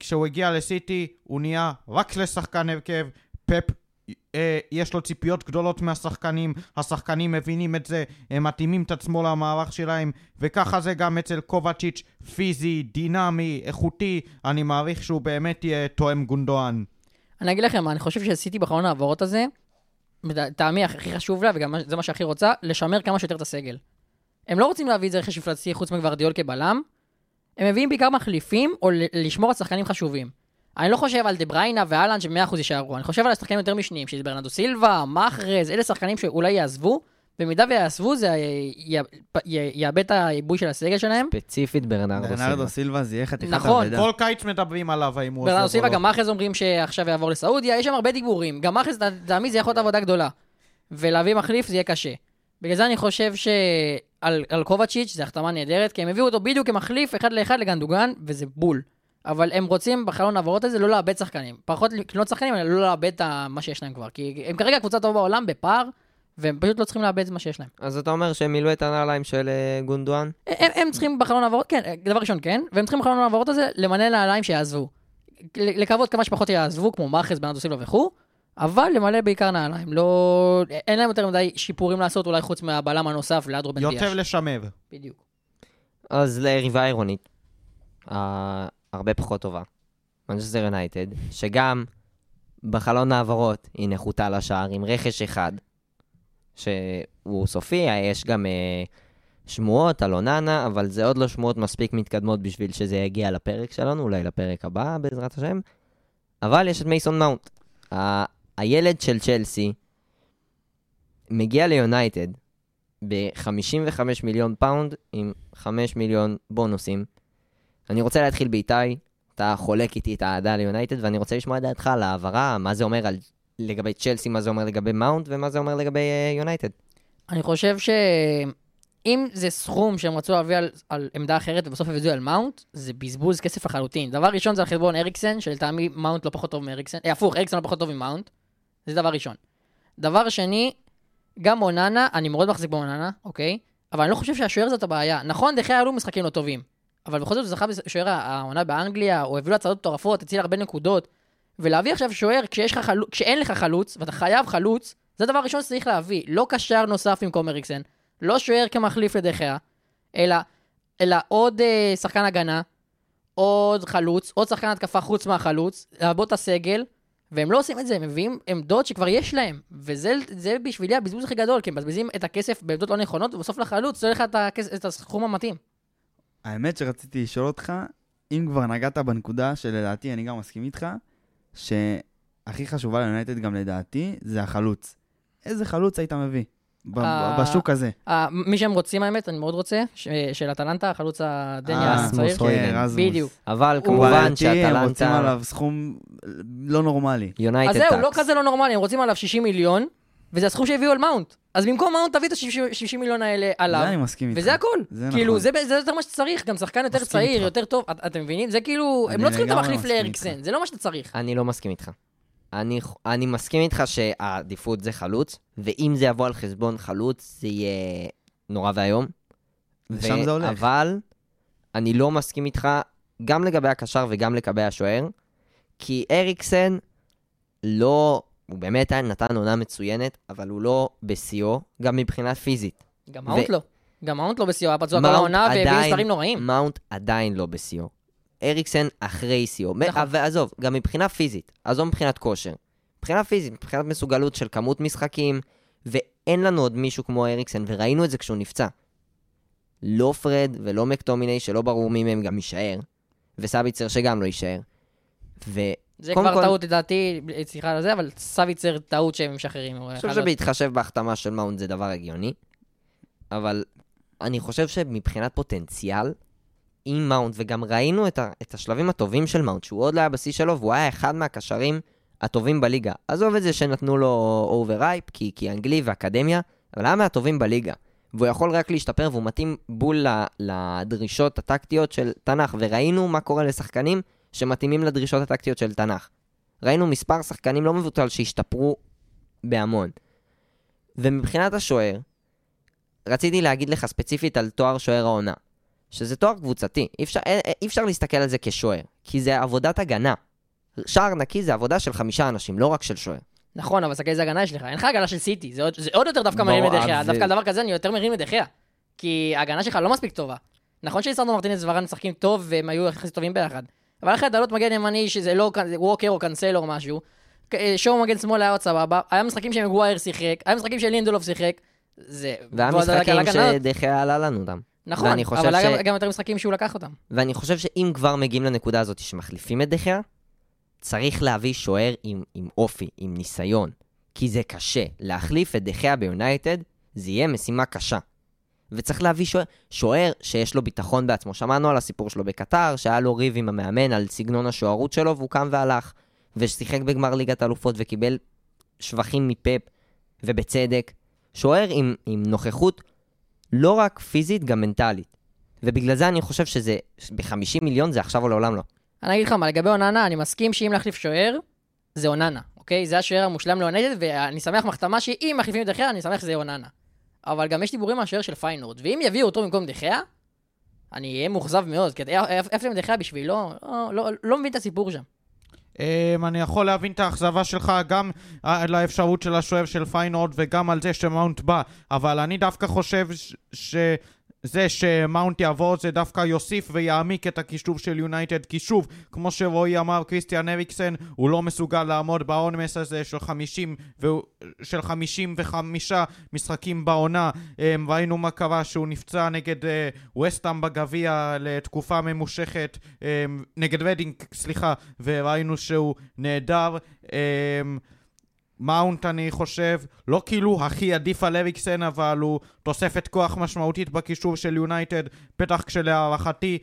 כשהוא הגיע לסיטי הוא נהיה רק לשחקן הרכב. פפ אה, יש לו ציפיות גדולות מהשחקנים, השחקנים מבינים את זה, הם מתאימים את עצמו למערך שלהם, וככה זה גם אצל קובצ'יץ', פיזי, דינמי, איכותי, אני מעריך שהוא באמת יהיה תואם גונדואן. אני אגיד לכם, אני חושב שעשיתי בחלון העברות הזה, לטעמי הכי חשוב לה, וגם זה מה שהכי רוצה, לשמר כמה שיותר את הסגל. הם לא רוצים להביא את זה רכש מפלצתי חוץ מגוורדיאול כבלם, הם מביאים בעיקר מחליפים, או לשמור על שחקנים חשובים. אני לא חושב על דה בריינה ואלן ש-100% יישארו, אני חושב על השחקנים יותר משניים, שזה ברנדו סילבה, מאחרז, אלה שחקנים שאולי יעזבו, במידה ויעזבו זה יאבד את העיבוי של הסגל שלהם. ספציפית ברנרדו ברנרדו סילבה. סילבה זה יהיה חתיכת נכון, אבדה. כל קיץ מדברים עליו האם הוא ברנדו עוזב או סילבה, לא. גם מאחז אומרים שעכשיו יעבור לסעודיה, יש שם הרבה דיבורים. גם מאחז, לטעמי זה יכול להיות עבודה גדולה. ולהביא מחליף זה יהיה קשה. בגלל זה אני חושב שעל על קובצ'יץ' זו החתמה נהדרת, כי הם הביאו אותו בדיוק כמחליף אחד לאחד לגנדוגן, וזה בול. אבל הם רוצים בחלון העברות הזה לא לאבד שחקנים. פחות לקנות שחקנים, אלא לא לאבד את מה שיש להם כבר. כי הם כרגע קבוצה טובה בעולם בפער, והם פשוט לא צריכים לאבד את מה שיש להם. אז אתה אומר שהם מילאו את הנעליים של אה, גונדואן? הם, הם צריכים בחלון העברות, כן, דבר ראשון כן, והם צריכים בחלון העברות הזה למלא נעליים שיעזבו. לקוות כמה שפחות יעזבו, כמו מאחז, בנאדו סילבה וכו', אבל למלא בעיקר נעליים. לא... אין להם יותר מדי שיפורים לעשות, אולי חוץ מהבלם הנוסף, לאדרו בן דיאש. יותר לשמר. בדיוק. אז ליריבה עירונית, אה, הרבה פחות טובה, מנצ'סטר יונייטד, שגם בחלון העברות היא נחותה לשער עם רכש אחד, שהוא סופי, יש גם אה, שמועות על אוננה, אבל זה עוד לא שמועות מספיק מתקדמות בשביל שזה יגיע לפרק שלנו, אולי לפרק הבא בעזרת השם. אבל יש את מייסון מאונט. ה- הילד של צ'לסי מגיע ליונייטד ב-55 מיליון פאונד עם 5 מיליון בונוסים. אני רוצה להתחיל באיתי, אתה חולק איתי את האהדה ליונייטד, ואני רוצה לשמוע את דעתך על העברה, מה זה אומר על, לגבי צ'לסי, מה זה אומר לגבי מאונט, ומה זה אומר לגבי אה, יונייטד. אני חושב שאם זה סכום שהם רצו להביא על, על עמדה אחרת ובסוף הביאו על מאונט, זה בזבוז כסף לחלוטין. דבר ראשון זה על חשבון אריקסן, שלטעמי מאונט לא פחות טוב מאריקסן, אה, הפוך, אריקסן לא פחות טוב ממאונט. זה דבר ראשון. דבר שני, גם אוננה, אני מאוד מחזיק באוננה, אוקיי? אבל אני לא חושב שהשוער זאת הבעיה. נכון, דחי היו משחקים לא טובים, אבל בכל זאת הוא זכה בשוער העונה באנגליה, הוא הביא לו הצעות מטורפות, הציל הרבה נקודות. ולהביא עכשיו שוער חלוץ, כשאין לך חלוץ, ואתה חייב חלוץ, זה הדבר הראשון שצריך להביא. לא קשר נוסף במקום אריקסן, לא שוער כמחליף לדחיה, אלא, אלא עוד אה, שחקן הגנה, עוד חלוץ, עוד שחקן התקפה חוץ מהחלוץ, לעבות את הסגל, והם לא עושים את זה, הם מביאים עמדות שכבר יש להם, וזה זה בשבילי הבזבוז הכי גדול, כי הם מבזבזים את הכסף בעמדות לא נכונות, ובסוף לחלוץ צריך את, הכס, את הסכום המתאים. האמת שרציתי לשאול אותך, אם כבר נגעת בנקודה שלדעתי אני גם מסכים איתך, שהכי חשובה ליונייטד גם לדעתי, זה החלוץ. איזה חלוץ היית מביא? ב- אה, בשוק הזה. Uh, מי שהם רוצים האמת, אני מאוד רוצה, ש, של אטלנטה, החלוץ הדני אה, הצעיר. כן, רזמוס. בדיוק. אבל כמובן לדעתי הם רוצים שם, אטלנטה, עליו סכום לא נורמלי. יונייטד אז זהו, לא טאקס. כזה לא נורמלי, הם רוצים עליו 60 מיליון, וזה הסכום שהביאו על מאונט. אז במקום מאונט תביא את ה-60 מיליון האלה זה עליו. אני מסכים איתך. וזה הכל. זה כאילו, נכון. זה, זה יותר מה שצריך, גם שחקן יותר צעיר, איתך. יותר טוב, את, אתם מבינים? זה כאילו, הם לא צריכים את המחליף לאריקסן. זה לא מה שאתה צריך. אני לא מסכים איתך. אני, אני מסכים איתך שהעדיפות זה חלוץ, ואם זה יבוא על חשבון חלוץ, זה יהיה נורא ואיום. ושם זה הולך. אבל אני לא מסכים איתך גם לגבי הקשר וגם לגבי השוער, כי אריקסן לא, הוא באמת נתן עונה מצוינת, אבל הוא לא בשיאו, גם מבחינה פיזית. גם ו- מאונט לא. גם מאונט לא בשיאו, היה פצוע כל העונה והביא מספרים נוראים. מאונט עדיין לא בשיאו. אריקסן אחרי שיאו. נכון. ועזוב, גם מבחינה פיזית, עזוב מבחינת כושר. מבחינה פיזית, מבחינת מסוגלות של כמות משחקים, ואין לנו עוד מישהו כמו אריקסן, וראינו את זה כשהוא נפצע. לא פרד ולא מקטומיני, שלא ברור מי מהם גם יישאר, וסביצר שגם לא יישאר. ו... זה כבר כל- טעות לדעתי, סליחה על זה, אבל סביצר טעות שהם משחררים. אני חושב שבהתחשב בהחתמה של מאונט זה דבר הגיוני, אבל אני חושב שמבחינת פוטנציאל, עם מאונט, וגם ראינו את, ה, את השלבים הטובים של מאונט, שהוא עוד לא היה בשיא שלו, והוא היה אחד מהקשרים הטובים בליגה. עזוב את זה שנתנו לו overhype, כי, כי אנגלי ואקדמיה, אבל היה מהטובים בליגה. והוא יכול רק להשתפר, והוא מתאים בול לדרישות הטקטיות של טן האח, וראינו מה קורה לשחקנים שמתאימים לדרישות הטקטיות של טן האח. ראינו מספר שחקנים לא מבוטל שהשתפרו בהמון. ומבחינת השוער, רציתי להגיד לך ספציפית על תואר שוער העונה, שזה תואר קבוצתי, אי אפשר, אי, אי אפשר להסתכל על זה כשוער, כי זה עבודת הגנה. שער נקי זה עבודה של חמישה אנשים, לא רק של שוער. נכון, אבל סתכל איזה הגנה יש לך. אין לך הגנה של סיטי, זה עוד, זה עוד יותר דווקא מרים. אז דווקא זה- על דבר כזה אני יותר מרים לדחיה. כי ההגנה שלך לא מספיק טובה. נכון שליסרדו מרטינס ורן משחקים טוב והם היו יחסית טובים ביחד. אבל היה לך דלות מגן ימני שזה לא ווקר או קאנסלו או משהו. אה, שואו מגן שמאל היה עוד סבבה. היה משחקים שמגווייר שיחק, היה משחקים שלינדלוף שיחק. זה... והיה משחקים שדחיה עלה לנו אותם. נכון, אבל היה ש- גם יותר משחקים שהוא לקח אותם. ואני חושב שאם כבר מגיעים לנקודה הזאת שמחליפים את דחיה, צריך להביא שוער עם, עם אופי, עם ניסיון. כי זה קשה. להחליף את דחיה ביונייטד, זה יהיה משימה קשה. וצריך להביא שוער, שוער שיש לו ביטחון בעצמו. שמענו על הסיפור שלו בקטר, שהיה לו ריב עם המאמן על סגנון השוערות שלו, והוא קם והלך. ושיחק בגמר ליגת האלופות וקיבל שבחים מפפ, ובצדק. שוער עם, עם נוכחות לא רק פיזית, גם מנטלית. ובגלל זה אני חושב שזה, ב-50 מיליון זה עכשיו או לעולם לא. אני אגיד לך מה, לגבי אוננה, אני מסכים שאם להחליף שוער, זה אוננה, אוקיי? זה השוער המושלם ליונייטד, ואני שמח מהחתמה שאם מחליפים את דה חאה, אני שמח שזה אוננה. אבל גם יש דיבורים מהשוער של פיינורד, ואם יביאו אותו במקום דה חאה, אני אהיה מאוכזב מאוד, כי איפה עם דה חאה בשבילו, לא, לא, לא מבין את הסיפור שם. Um, אני יכול להבין את האכזבה שלך גם uh, לאפשרות של השוער של פיינורד וגם על זה שמאונט בא, אבל אני דווקא חושב ש... זה שמאונט יעבור זה דווקא יוסיף ויעמיק את הקישור של יונייטד. כי שוב, כמו שרועי אמר, קריסטיאן אריקסן הוא לא מסוגל לעמוד בעומס הזה של 50 ו... של 55 משחקים בעונה. אמ, ראינו מה קרה שהוא נפצע נגד ווסטהאם בגביע לתקופה ממושכת אמ, נגד רדינג, סליחה וראינו שהוא נהדר. אמ, מאונט אני חושב, לא כאילו הכי עדיף על אריקסן, אבל הוא תוספת כוח משמעותית בקישור של יונייטד, בטח כשלהערכתי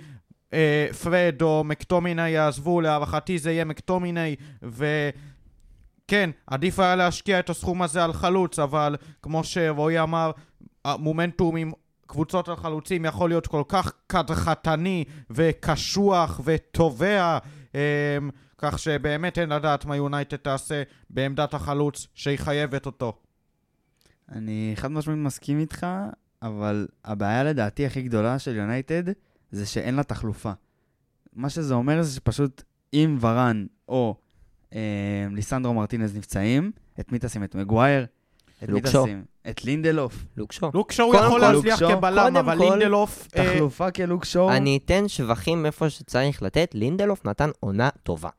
אה, פרד או מקטומיני יעזבו, להערכתי זה יהיה מקטומיני, וכן, עדיף היה להשקיע את הסכום הזה על חלוץ, אבל כמו שרועי אמר, המומנטום עם קבוצות על חלוצים יכול להיות כל כך קדחתני וקשוח ותובע. אה, כך שבאמת אין לדעת מה יונייטד תעשה בעמדת החלוץ שהיא חייבת אותו. אני חד משמעית מסכים איתך, אבל הבעיה לדעתי הכי גדולה של יונייטד זה שאין לה תחלופה. מה שזה אומר זה שפשוט אם ורן או אה, ליסנדרו מרטינז נפצעים, את מי תשים? את מגווייר? את מי תשים? את לינדלוף. לוקשו. לוקשו הוא יכול להצליח כבלם, אבל לינדלוף... תחלופה אה... כלוקשו. אני אתן שבחים איפה שצריך לתת, לינדלוף נתן עונה טובה.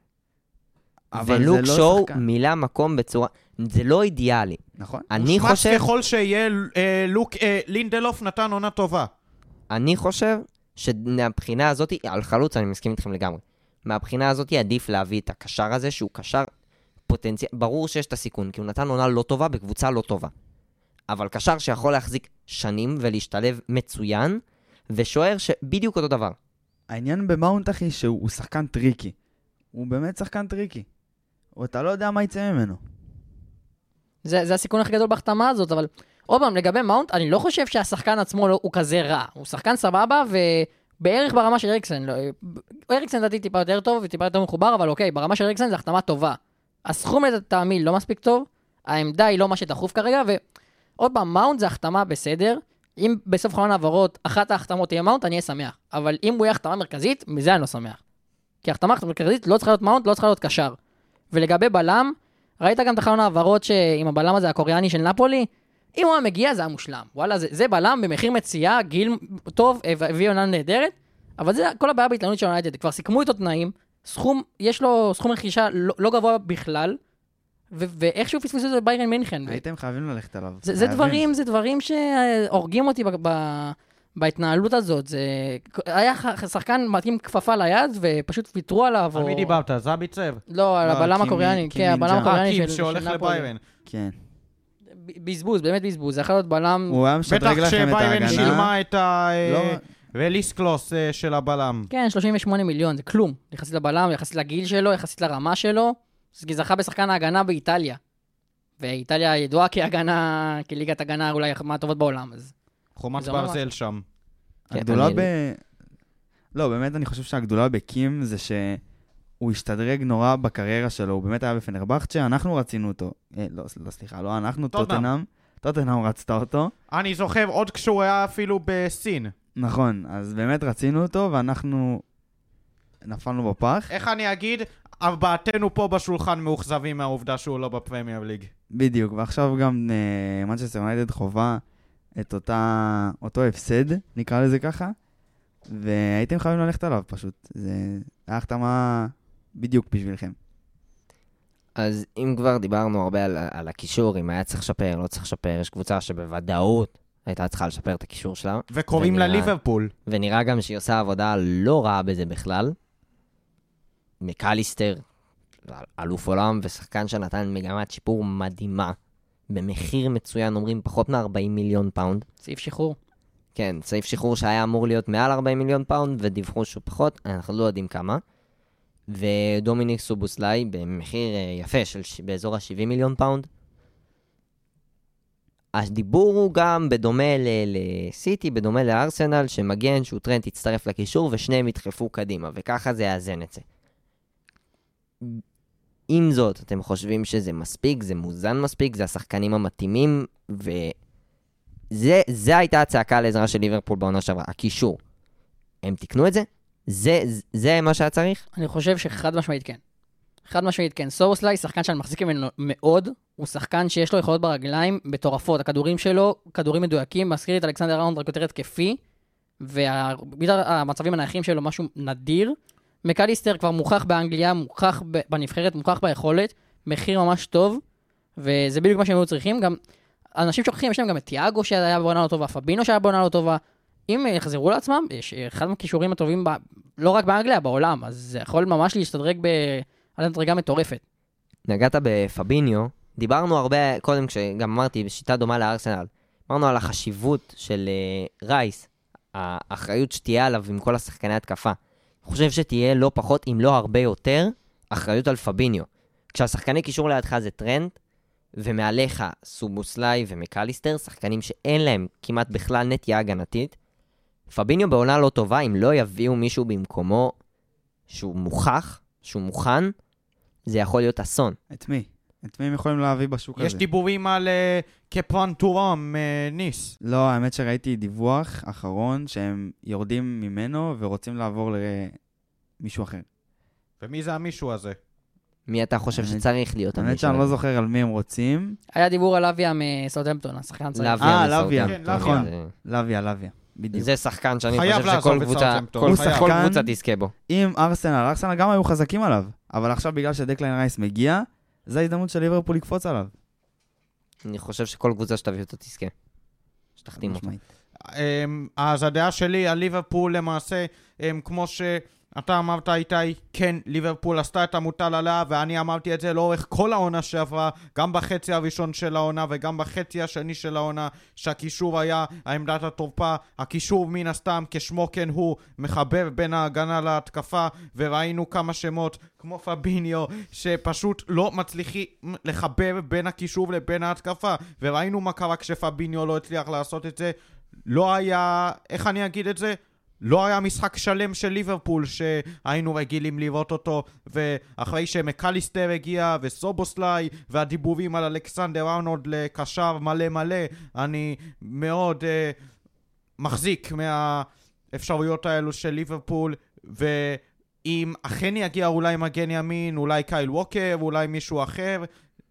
ולוק לא שואו שחקן. מילא מקום בצורה... זה לא אידיאלי. נכון. אני חושב... מושמץ ככל שיהיה, אה, לוק, אה, לינדלוף נתן עונה טובה. אני חושב שמבחינה הזאת, על חלוץ אני מסכים איתכם לגמרי. מהבחינה הזאת עדיף להביא את הקשר הזה, שהוא קשר פוטנציאל... ברור שיש את הסיכון, כי הוא נתן עונה לא טובה בקבוצה לא טובה. אבל קשר שיכול להחזיק שנים ולהשתלב מצוין, ושוער שבדיוק אותו דבר. העניין במאונט, אחי, שהוא שחקן טריקי. הוא באמת שחקן טריקי. אתה לא יודע מה יצא ממנו. זה, זה הסיכון הכי גדול בהחתמה הזאת, אבל עוד פעם, לגבי מאונט, אני לא חושב שהשחקן עצמו לא, הוא כזה רע. הוא שחקן סבבה, ובערך ברמה של אריקסן. לא, אריקסן לדעתי טיפה יותר טוב וטיפה יותר מחובר, אבל אוקיי, ברמה של אריקסן זו החתמה טובה. הסכום לטעמי לא מספיק טוב, העמדה היא לא מה שדחוף כרגע, ועוד פעם, מאונט זה החתמה בסדר. אם בסוף חלון העברות אחת ההחתמות תהיה מאונט, אני אהיה שמח. אבל אם הוא יהיה החתמה מרכזית, מזה אני לא שמח. כי החתמה מרכזית לא צריכה להיות מאונט, לא צריכה להיות קשר. ולגבי בלם, ראית גם את החלון העברות עם הבלם הזה, הקוריאני של נפולי? אם הוא היה מגיע, זה היה מושלם. וואלה, זה, זה בלם במחיר מציאה, גיל טוב, הביא עונה נהדרת, אבל זה כל הבעיה בהתלנות של יונייטד. כבר סיכמו איתו תנאים, סכום, יש לו סכום רכישה לא, לא גבוה בכלל, ו- ואיכשהו פספסו את זה בביירן מינכן. הייתם חייבים ללכת עליו. זה, זה דברים, זה דברים שהורגים אותי ב- ב- בהתנהלות הזאת. זה... היה שחקן מתאים כפפה ליד, ופשוט ויתרו עליו. על מי דיברת? זביצב? לא, על הבלם הקוריאני. כן, הבלם הקוריאני של שהולך לביירן. כן. בזבוז, באמת בזבוז. זה יכול להיות בלם... הוא היה משדרג לכם את ההגנה. בטח שביירן שילמה את ה... וליס קלוס אה, של הבלם. כן, 38 מיליון, זה כלום. יחסית לבלם, יחסית לגיל שלו, יחסית לרמה שלו. זה זכה בשחקן ההגנה באיטליה. ואיטליה ידועה כהגנה, כליגת הגנה אולי מהטובות בעולם, אז... חומת ברזל שם. כן, הגדולה ב... לא, באמת אני חושב שהגדולה בקים זה שהוא השתדרג נורא בקריירה שלו, הוא באמת היה בפנרבכצ'ה, אנחנו רצינו אותו. אה, לא, לא, סליחה, לא אנחנו, טוטנאם. טוטנאם רצתה אותו. אני זוכר עוד כשהוא היה אפילו בסין. נכון, אז באמת רצינו אותו, ואנחנו נפלנו בפח. איך אני אגיד? ארבעתנו פה בשולחן מאוכזבים מהעובדה שהוא לא בפרמייר ליג. בדיוק, ועכשיו גם מנצ'סטר uh, יונייטד חובה את אותה, אותו הפסד, נקרא לזה ככה, והייתם חייבים ללכת עליו פשוט. זה היה החתמה בדיוק בשבילכם. אז אם כבר דיברנו הרבה על, על הקישור, אם היה צריך לשפר, לא צריך לשפר, יש קבוצה שבוודאות הייתה צריכה לשפר את הקישור שלה. וקוראים לה ליברפול. ונראה גם שהיא עושה עבודה לא רעה בזה בכלל. מקליסטר, אלוף עולם ושחקן שנתן מגמת שיפור מדהימה. במחיר מצוין, אומרים פחות מ-40 מיליון פאונד. סעיף שחרור. כן, סעיף שחרור שהיה אמור להיות מעל 40 מיליון פאונד, ודיווחו שהוא פחות, אנחנו לא יודעים כמה. ודומיניק סובוסליי במחיר אה, יפה של באזור ה-70 מיליון פאונד. הדיבור הוא גם בדומה לסיטי, בדומה לארסנל, שמגן שהוא טרנד יצטרף לקישור ושניהם ידחפו קדימה, וככה זה יאזן את זה. עם זאת, אתם חושבים שזה מספיק, זה מוזן מספיק, זה השחקנים המתאימים, וזה זה הייתה הצעקה לעזרה של ליברפול בעונה שעברה, הקישור. הם תיקנו את זה? זה, זה מה שהיה צריך? אני חושב שחד משמעית כן. חד משמעית כן. סובוסליי, שחקן שאני מחזיק ממנו מאוד, הוא שחקן שיש לו יכולות ברגליים מטורפות. הכדורים שלו, כדורים מדויקים, מזכיר את אלכסנדר ארנולד רק יותר התקפי, ובגלל המצבים הנייחים שלו משהו נדיר. מקליסטר כבר מוכח באנגליה, מוכח בנבחרת, מוכח ביכולת, מחיר ממש טוב, וזה בדיוק מה שהם היו צריכים. גם אנשים שוכחים, יש להם גם את תיאגו שהיה בעונה לא טובה, פבינו שהיה בעונה לא טובה. אם יחזרו לעצמם, יש אחד מהכישורים הטובים, ב... לא רק באנגליה, בעולם, אז זה יכול ממש להשתדרג ב... על מדרגה מטורפת. נגעת בפביניו, דיברנו הרבה, קודם כשגם אמרתי, בשיטה דומה לארסנל, אמרנו על החשיבות של uh, רייס, האחריות שתהיה עליו עם כל השחקני התקפה. אני חושב שתהיה לא פחות, אם לא הרבה יותר, אחריות על פביניו. כשהשחקני קישור לידך זה טרנד, ומעליך סובוסליי ומקליסטר, שחקנים שאין להם כמעט בכלל נטייה הגנתית, פביניו בעונה לא טובה, אם לא יביאו מישהו במקומו שהוא מוכח, שהוא מוכן, זה יכול להיות אסון. את מי? את מי הם יכולים להביא בשוק יש הזה? דיבורים על אה, קפרן טורם, אה, ניס. לא, האמת שראיתי דיווח אחרון שהם יורדים ממנו ורוצים לעבור למישהו אחר. ומי זה המישהו הזה? מי אתה חושב האמת- שצריך להיות האמת המישהו שאני לא? זוכר על מי הם רוצים. היה דיבור על אביה מסאוטהמפטון, השחקן. לוויה אה. לוויה, נכון. לוויה, לוויה. בדיוק. זה שחקן שאני חושב שכל קבוצה, כל חייב. כל שחקן- קבוצה תזכה בו. עם ארסנל, ארסנל גם היו חזקים עליו, אבל עכשיו בגלל שדקליין רייס מגיע, זו ההזדמנות של ליברפול לקפוץ עליו. אני חושב שכל קבוצה שתביא אותו תזכה. שתחתים אותו. אמ, אז הדעה שלי על ליברפול למעשה, כמו שאתה אמרת איתי, כן, ליברפול עשתה את המוטל עליה, ואני אמרתי את זה לאורך כל העונה שעברה, גם בחצי הראשון של העונה וגם בחצי השני של העונה, שהקישור היה העמדת התורפה. הקישור מן הסתם, כשמו כן הוא, מחבר בין ההגנה להתקפה, וראינו כמה שמות, כמו פביניו, שפשוט לא מצליחים לחבר בין הקישור לבין ההתקפה, וראינו מה קרה כשפביניו לא הצליח לעשות את זה. לא היה, איך אני אגיד את זה? לא היה משחק שלם של ליברפול שהיינו רגילים לראות אותו ואחרי שמקליסטר הגיע וסובוסליי והדיבורים על אלכסנדר ארנולד לקשר מלא מלא אני מאוד uh, מחזיק מהאפשרויות האלו של ליברפול ואם אכן יגיע אולי מגן ימין, אולי קייל ווקר, אולי מישהו אחר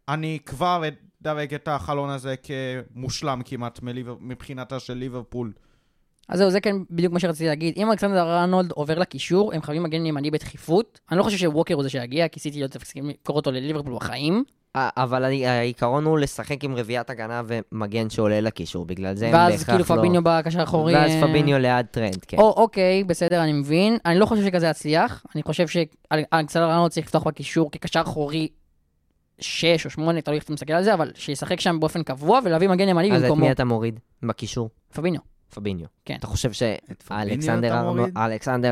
אני כבר אדרג את החלון הזה כמושלם כמעט מליבר, מבחינתה של ליברפול אז זהו, זה כן בדיוק מה שרציתי להגיד. אם אלכסנדר ארנולד עובר לקישור, הם חייבים מגן ימני בדחיפות. אני לא חושב שווקר הוא זה שיגיע, כי סיטי לא תפסיק למכור אותו לליברפול בחיים. אה, אבל העיקרון הוא לשחק עם רביעיית הגנה ומגן שעולה לקישור, בגלל זה הם ואז בהכרח כאילו לא... פביניו בקשר האחורי. ואז אה, פביניו ליד טרנד, כן. או, אוקיי, בסדר, אני מבין. אני לא חושב שכזה יצליח. אני חושב שאלכסנדר ארנולד צריך לפתוח בקישור כקשר אחורי 6 או 8, תלוי איך אתה מסתכל על זה, אבל שישחק שם באופן קבוע ולהביא מגן ימני אז את במקומו. מי אתה מוריד בקישור? פביניו. פביניו. כן. אתה חושב שאלכסנדר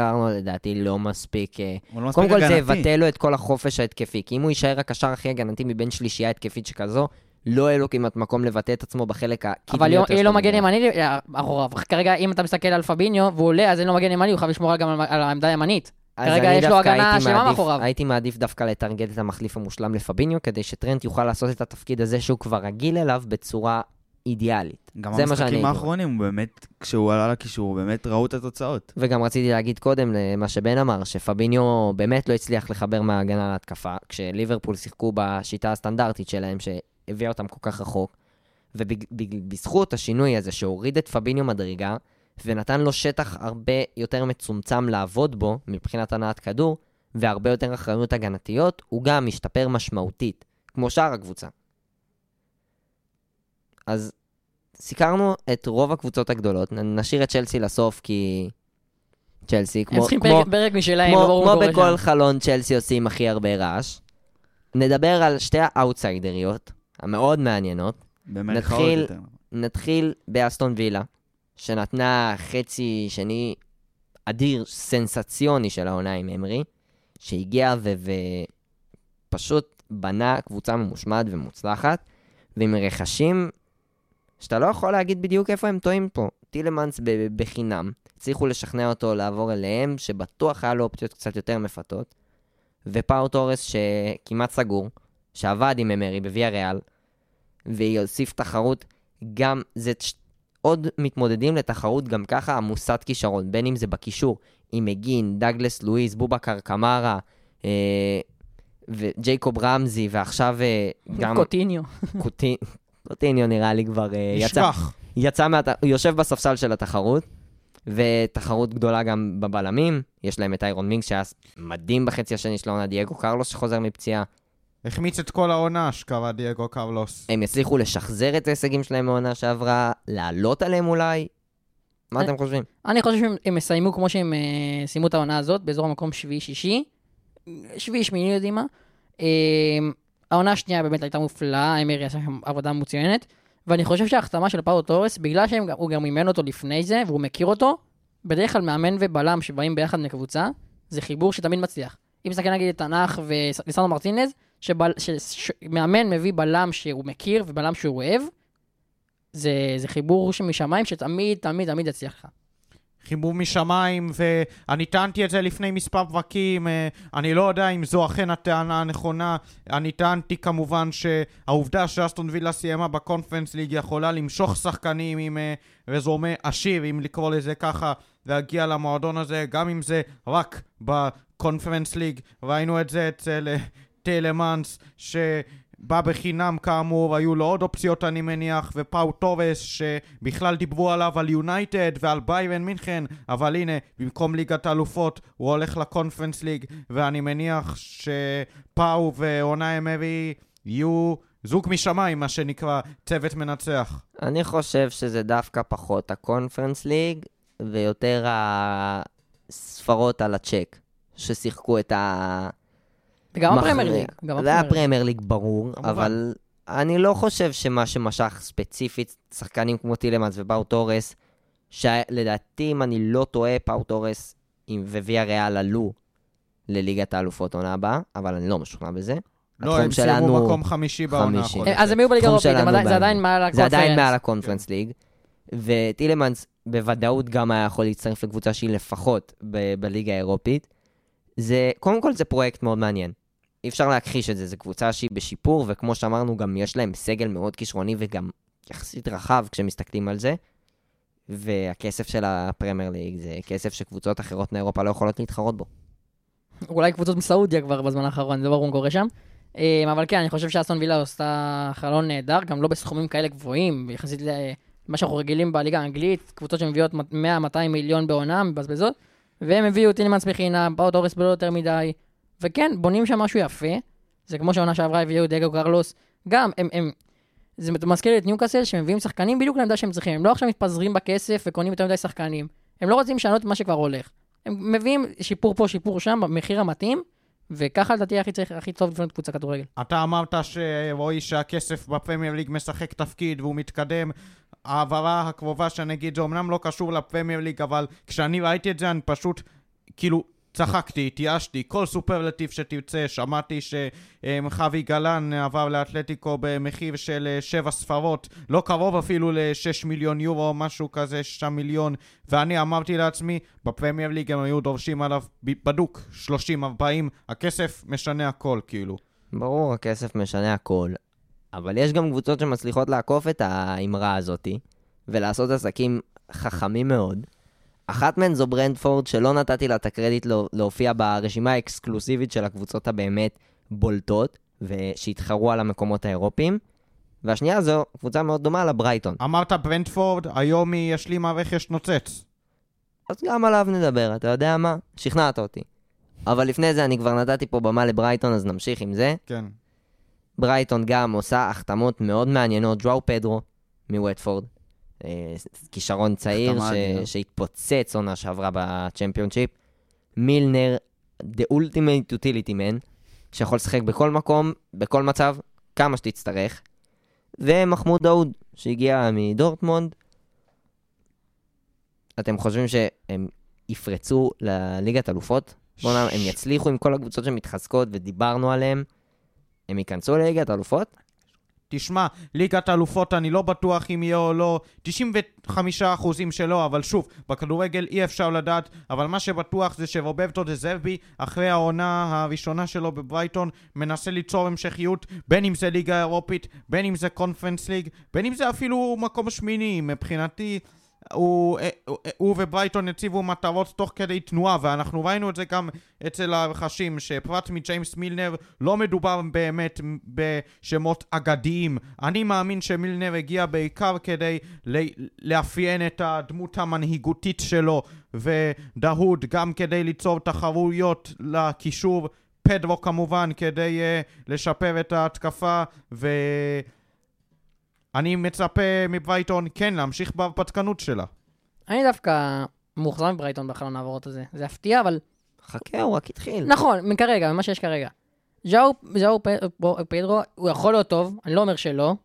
ארנולד לדעתי לא מספיק... אה, הוא לא קודם מספיק כל זה הגנתי. יבטא לו את כל החופש ההתקפי, כי אם הוא יישאר הקשר הכי הגנתי מבין שלישייה התקפית שכזו, לא יהיה לו כמעט מקום לבטא את עצמו בחלק הקדמי אבל יהיה לו שלו מגן. ימני אה, אחוריו. כרגע, אם אתה מסתכל על פביניו והוא עולה, אז אין לו מגן ימני, הוא חייב לשמור גם על- העמדה הימנית. כרגע יש לו הגנה שלמה מאחוריו. הייתי מעדיף דווקא לטרגט את המחליף המושלם לפביניו, כדי שטרנט יוכל לעשות את התפקיד הזה שהוא כבר רגיל אליו בצורה אידיאלית. גם המשחקים האחרונים, הוא באמת, כשהוא עלה לקישור, באמת ראו את התוצאות. וגם רציתי להגיד קודם למה שבן אמר, שפביניו באמת לא הצליח לחבר מההגנה להתקפה, כשליברפול שיחקו בשיטה הסטנדרטית שלהם, שהביאה אותם כל כך רחוק, ובזכות השינוי הזה שהוריד את פביניו מדרגה, ונתן לו שטח הרבה יותר מצומצם לעבוד בו, מבחינת הנעת כדור, והרבה יותר אחריות הגנתיות, הוא גם משתפר משמעותית, כמו שאר הקבוצה. אז סיקרנו את רוב הקבוצות הגדולות, נשאיר את צ'לסי לסוף, כי... צ'לסי, הם כמו, צריכים כמו, פרק- פרק משלהם, לא כמו, ברור מה כמו בכל שם. חלון צ'לסי עושים הכי הרבה רעש. נדבר על שתי האאוטסיידריות, המאוד מעניינות. נתחיל- יותר. נתחיל באסטון וילה, שנתנה חצי שני אדיר, סנסציוני של העונה עם אמרי, שהגיע ו- ופשוט בנה קבוצה ממושמעת ומוצלחת, ועם רכשים שאתה לא יכול להגיד בדיוק איפה הם טועים פה. טילמנס בחינם, הצליחו לשכנע אותו לעבור אליהם, שבטוח היה לו אופציות קצת יותר מפתות. ופאו תורס שכמעט סגור, שעבד עם אמרי בוויה ריאל, ויוסיף תחרות, גם זה ש- עוד מתמודדים לתחרות גם ככה עמוסת כישרון, בין אם זה בקישור, עם מגין, דגלס לואיס, בובקר קמרה, אה, וג'ייקוב רמזי, ועכשיו אה, גם קוטיניו. קוטי- קוטיניו נראה לי כבר אה, יצא. יצא מה... הוא יושב בספסל של התחרות, ותחרות גדולה גם בבלמים. יש להם את איירון מינגס שהיה מדהים בחצי השני של העונה, דייגו קרלוס שחוזר מפציעה. החמיץ את כל העונה, שקרא דייגו קרלוס. הם יצליחו לשחזר את ההישגים שלהם מהעונה שעברה, לעלות עליהם אולי? מה אני- אתם חושבים? אני חושב שהם הם יסיימו כמו שהם אה, סיימו את העונה הזאת, באזור המקום שביעי-שישי. שביעי-שמיני, יודעים מה. העונה השנייה באמת הייתה מופלאה, אמרי עשה שם עבודה מצוינת. ואני חושב שההחתמה של פאו טורס, בגלל שהוא גם אימן אותו לפני זה, והוא מכיר אותו, בדרך כלל מאמן ובלם שבאים ביחד מקבוצה, זה חיבור שתמיד מצליח. אם נסתכל נגיד את תנח וליסנדו מרטינז, שמאמן מביא בלם שהוא מכיר ובלם שהוא אוהב, זה, זה חיבור שמשמיים שתמיד, תמיד, תמיד יצליח לך. חיבור משמיים, ואני טענתי את זה לפני מספר פרקים, אה, אני לא יודע אם זו אכן הטענה הנכונה. אני טענתי כמובן שהעובדה שאסטון וילה סיימה בקונפרנס ליג יכולה למשוך שחקנים עם אה, רזומה עשיר, אם לקרוא לזה ככה, להגיע למועדון הזה, גם אם זה רק בקונפרנס ליג. ראינו את זה אצל אה, טלמאנס, ש... בא בחינם כאמור, היו לו עוד אופציות אני מניח, ופאו טורס שבכלל דיברו עליו על יונייטד ועל ביירן מינכן, אבל הנה, במקום ליגת האלופות הוא הולך לקונפרנס ליג, ואני מניח שפאו ועונה אמרי יהיו זוג משמיים, מה שנקרא, צוות מנצח. אני חושב שזה דווקא פחות הקונפרנס ליג, ויותר הספרות על הצ'ק, ששיחקו את ה... מכריע. הפרמייר ליג. גם זה היה הפרמייר ליג. פרמייר ליג ברור. אבל אני לא חושב שמה שמשך ספציפית שחקנים כמו טילמנס ופאו תורס, שלדעתי, אם אני לא טועה, פאו תורס וויה ריאל עלו לליגת האלופות עונה הבאה, אבל אני לא משוכנע בזה. לא, הם סיימו מקום חמישי בעונה. אה, אז הם היו בליגה האירופית, זה. עדיין מעל זה עדיין הקונפרנס. מעל הקונפרנס ליג. וטילמנס בוודאות גם היה יכול להצטרף לקבוצה שהיא לפחות בליגה האירופית. זה, קודם כל זה פרויקט מאוד מעניין. אי אפשר להכחיש את זה, זו קבוצה שהיא בשיפור, וכמו שאמרנו, גם יש להם סגל מאוד כישרוני וגם יחסית רחב כשמסתכלים על זה. והכסף של הפרמייר ליג זה כסף שקבוצות אחרות מאירופה לא יכולות להתחרות בו. אולי קבוצות מסעודיה כבר בזמן האחרון, זה ברור מה קורה שם. אה, אבל כן, אני חושב שאסטון וילה עשתה חלון נהדר, גם לא בסכומים כאלה גבוהים, יחסית למה שאנחנו רגילים בליגה האנגלית, קבוצות שמביאות 100-200 מיליון בעונה, מבזבזות, והם הביאו טילמנס בחינם, באו דורס בלא יותר מדי, וכן, בונים שם משהו יפה. זה כמו שהעונה שעברה הביאו דגו קרלוס, גם, הם, הם, זה מזכיר את ניוקאסל, שמביאים שחקנים בדיוק לעמדה שהם צריכים, הם לא עכשיו מתפזרים בכסף וקונים יותר מדי שחקנים, הם לא רוצים לשנות מה שכבר הולך. הם מביאים שיפור פה, שיפור שם, במחיר המתאים, וככה לדעתי הכי צריך, הכי טוב לבנות קבוצה כדורגל. אתה אמרת שרועי שהכסף בפרמייר ליג משחק תפקיד והוא מתקדם. ההעברה הקרובה שאני אגיד זה אמנם לא קשור לפרמייר ליג, אבל כשאני ראיתי את זה אני פשוט כאילו צחקתי, התייאשתי. כל סופרלטיב שתרצה, שמעתי שחווי גלן עבר לאתלטיקו במחיר של אה, שבע ספרות, לא קרוב אפילו ל-6 מיליון יורו או משהו כזה, 6 מיליון, ואני אמרתי לעצמי, בפרמייר ליג הם היו דורשים עליו בדוק 30-40, הכסף משנה הכל כאילו. ברור, הכסף משנה הכל, אבל יש גם קבוצות שמצליחות לעקוף את האמרה הזאתי, ולעשות עסקים חכמים מאוד. אחת מהן זו ברנדפורד, שלא נתתי לה את הקרדיט לא- להופיע ברשימה האקסקלוסיבית של הקבוצות הבאמת בולטות, ושהתחרו על המקומות האירופיים. והשנייה זו קבוצה מאוד דומה לברייטון. אמרת ברנדפורד, היום היא השלימה רכש נוצץ. אז גם עליו נדבר, אתה יודע מה? שכנעת אותי. אבל לפני זה אני כבר נתתי פה במה לברייטון, אז נמשיך עם זה. כן. ברייטון גם עושה החתמות מאוד מעניינות, ג'ואו פדרו מווטפורד, כישרון צעיר ש... אדירה. שהתפוצץ עונה שעברה בצ'מפיונשיפ, מילנר, The Ultimate Utility Man, שיכול לשחק בכל מקום, בכל מצב, כמה שתצטרך, ומחמוד דאוד, שהגיע מדורטמונד. אתם חושבים שהם יפרצו לליגת אלופות? בואו נאמר, הם יצליחו עם כל הקבוצות שמתחזקות ודיברנו עליהם, הם ייכנסו לליגת אלופות? תשמע, ליגת אלופות אני לא בטוח אם יהיה או לא, 95 אחוזים שלא, אבל שוב, בכדורגל אי אפשר לדעת, אבל מה שבטוח זה שרוברטו דה זרבי, אחרי העונה הראשונה שלו בברייטון, מנסה ליצור המשכיות, בין אם זה ליגה אירופית, בין אם זה קונפרנס ליג, בין אם זה אפילו מקום שמיני, מבחינתי... הוא, אה, הוא, הוא וברייטון הציבו מטרות תוך כדי תנועה, ואנחנו ראינו את זה גם אצל הרכשים, שפרט מג'יימס מילנר לא מדובר באמת בשמות אגדיים. אני מאמין שמילנר הגיע בעיקר כדי לאפיין את הדמות המנהיגותית שלו, ודהוד גם כדי ליצור תחרויות לקישור. פדרו כמובן כדי uh, לשפר את ההתקפה ו... אני מצפה מברייטון כן להמשיך בהרפתקנות שלה. אני דווקא מאוכזב מברייטון בחלון העברות הזה. זה יפתיע, אבל... חכה, הוא רק התחיל. נכון, מכרגע, ממה שיש כרגע. ז'או פדרו, הוא יכול להיות טוב, אני לא אומר שלא.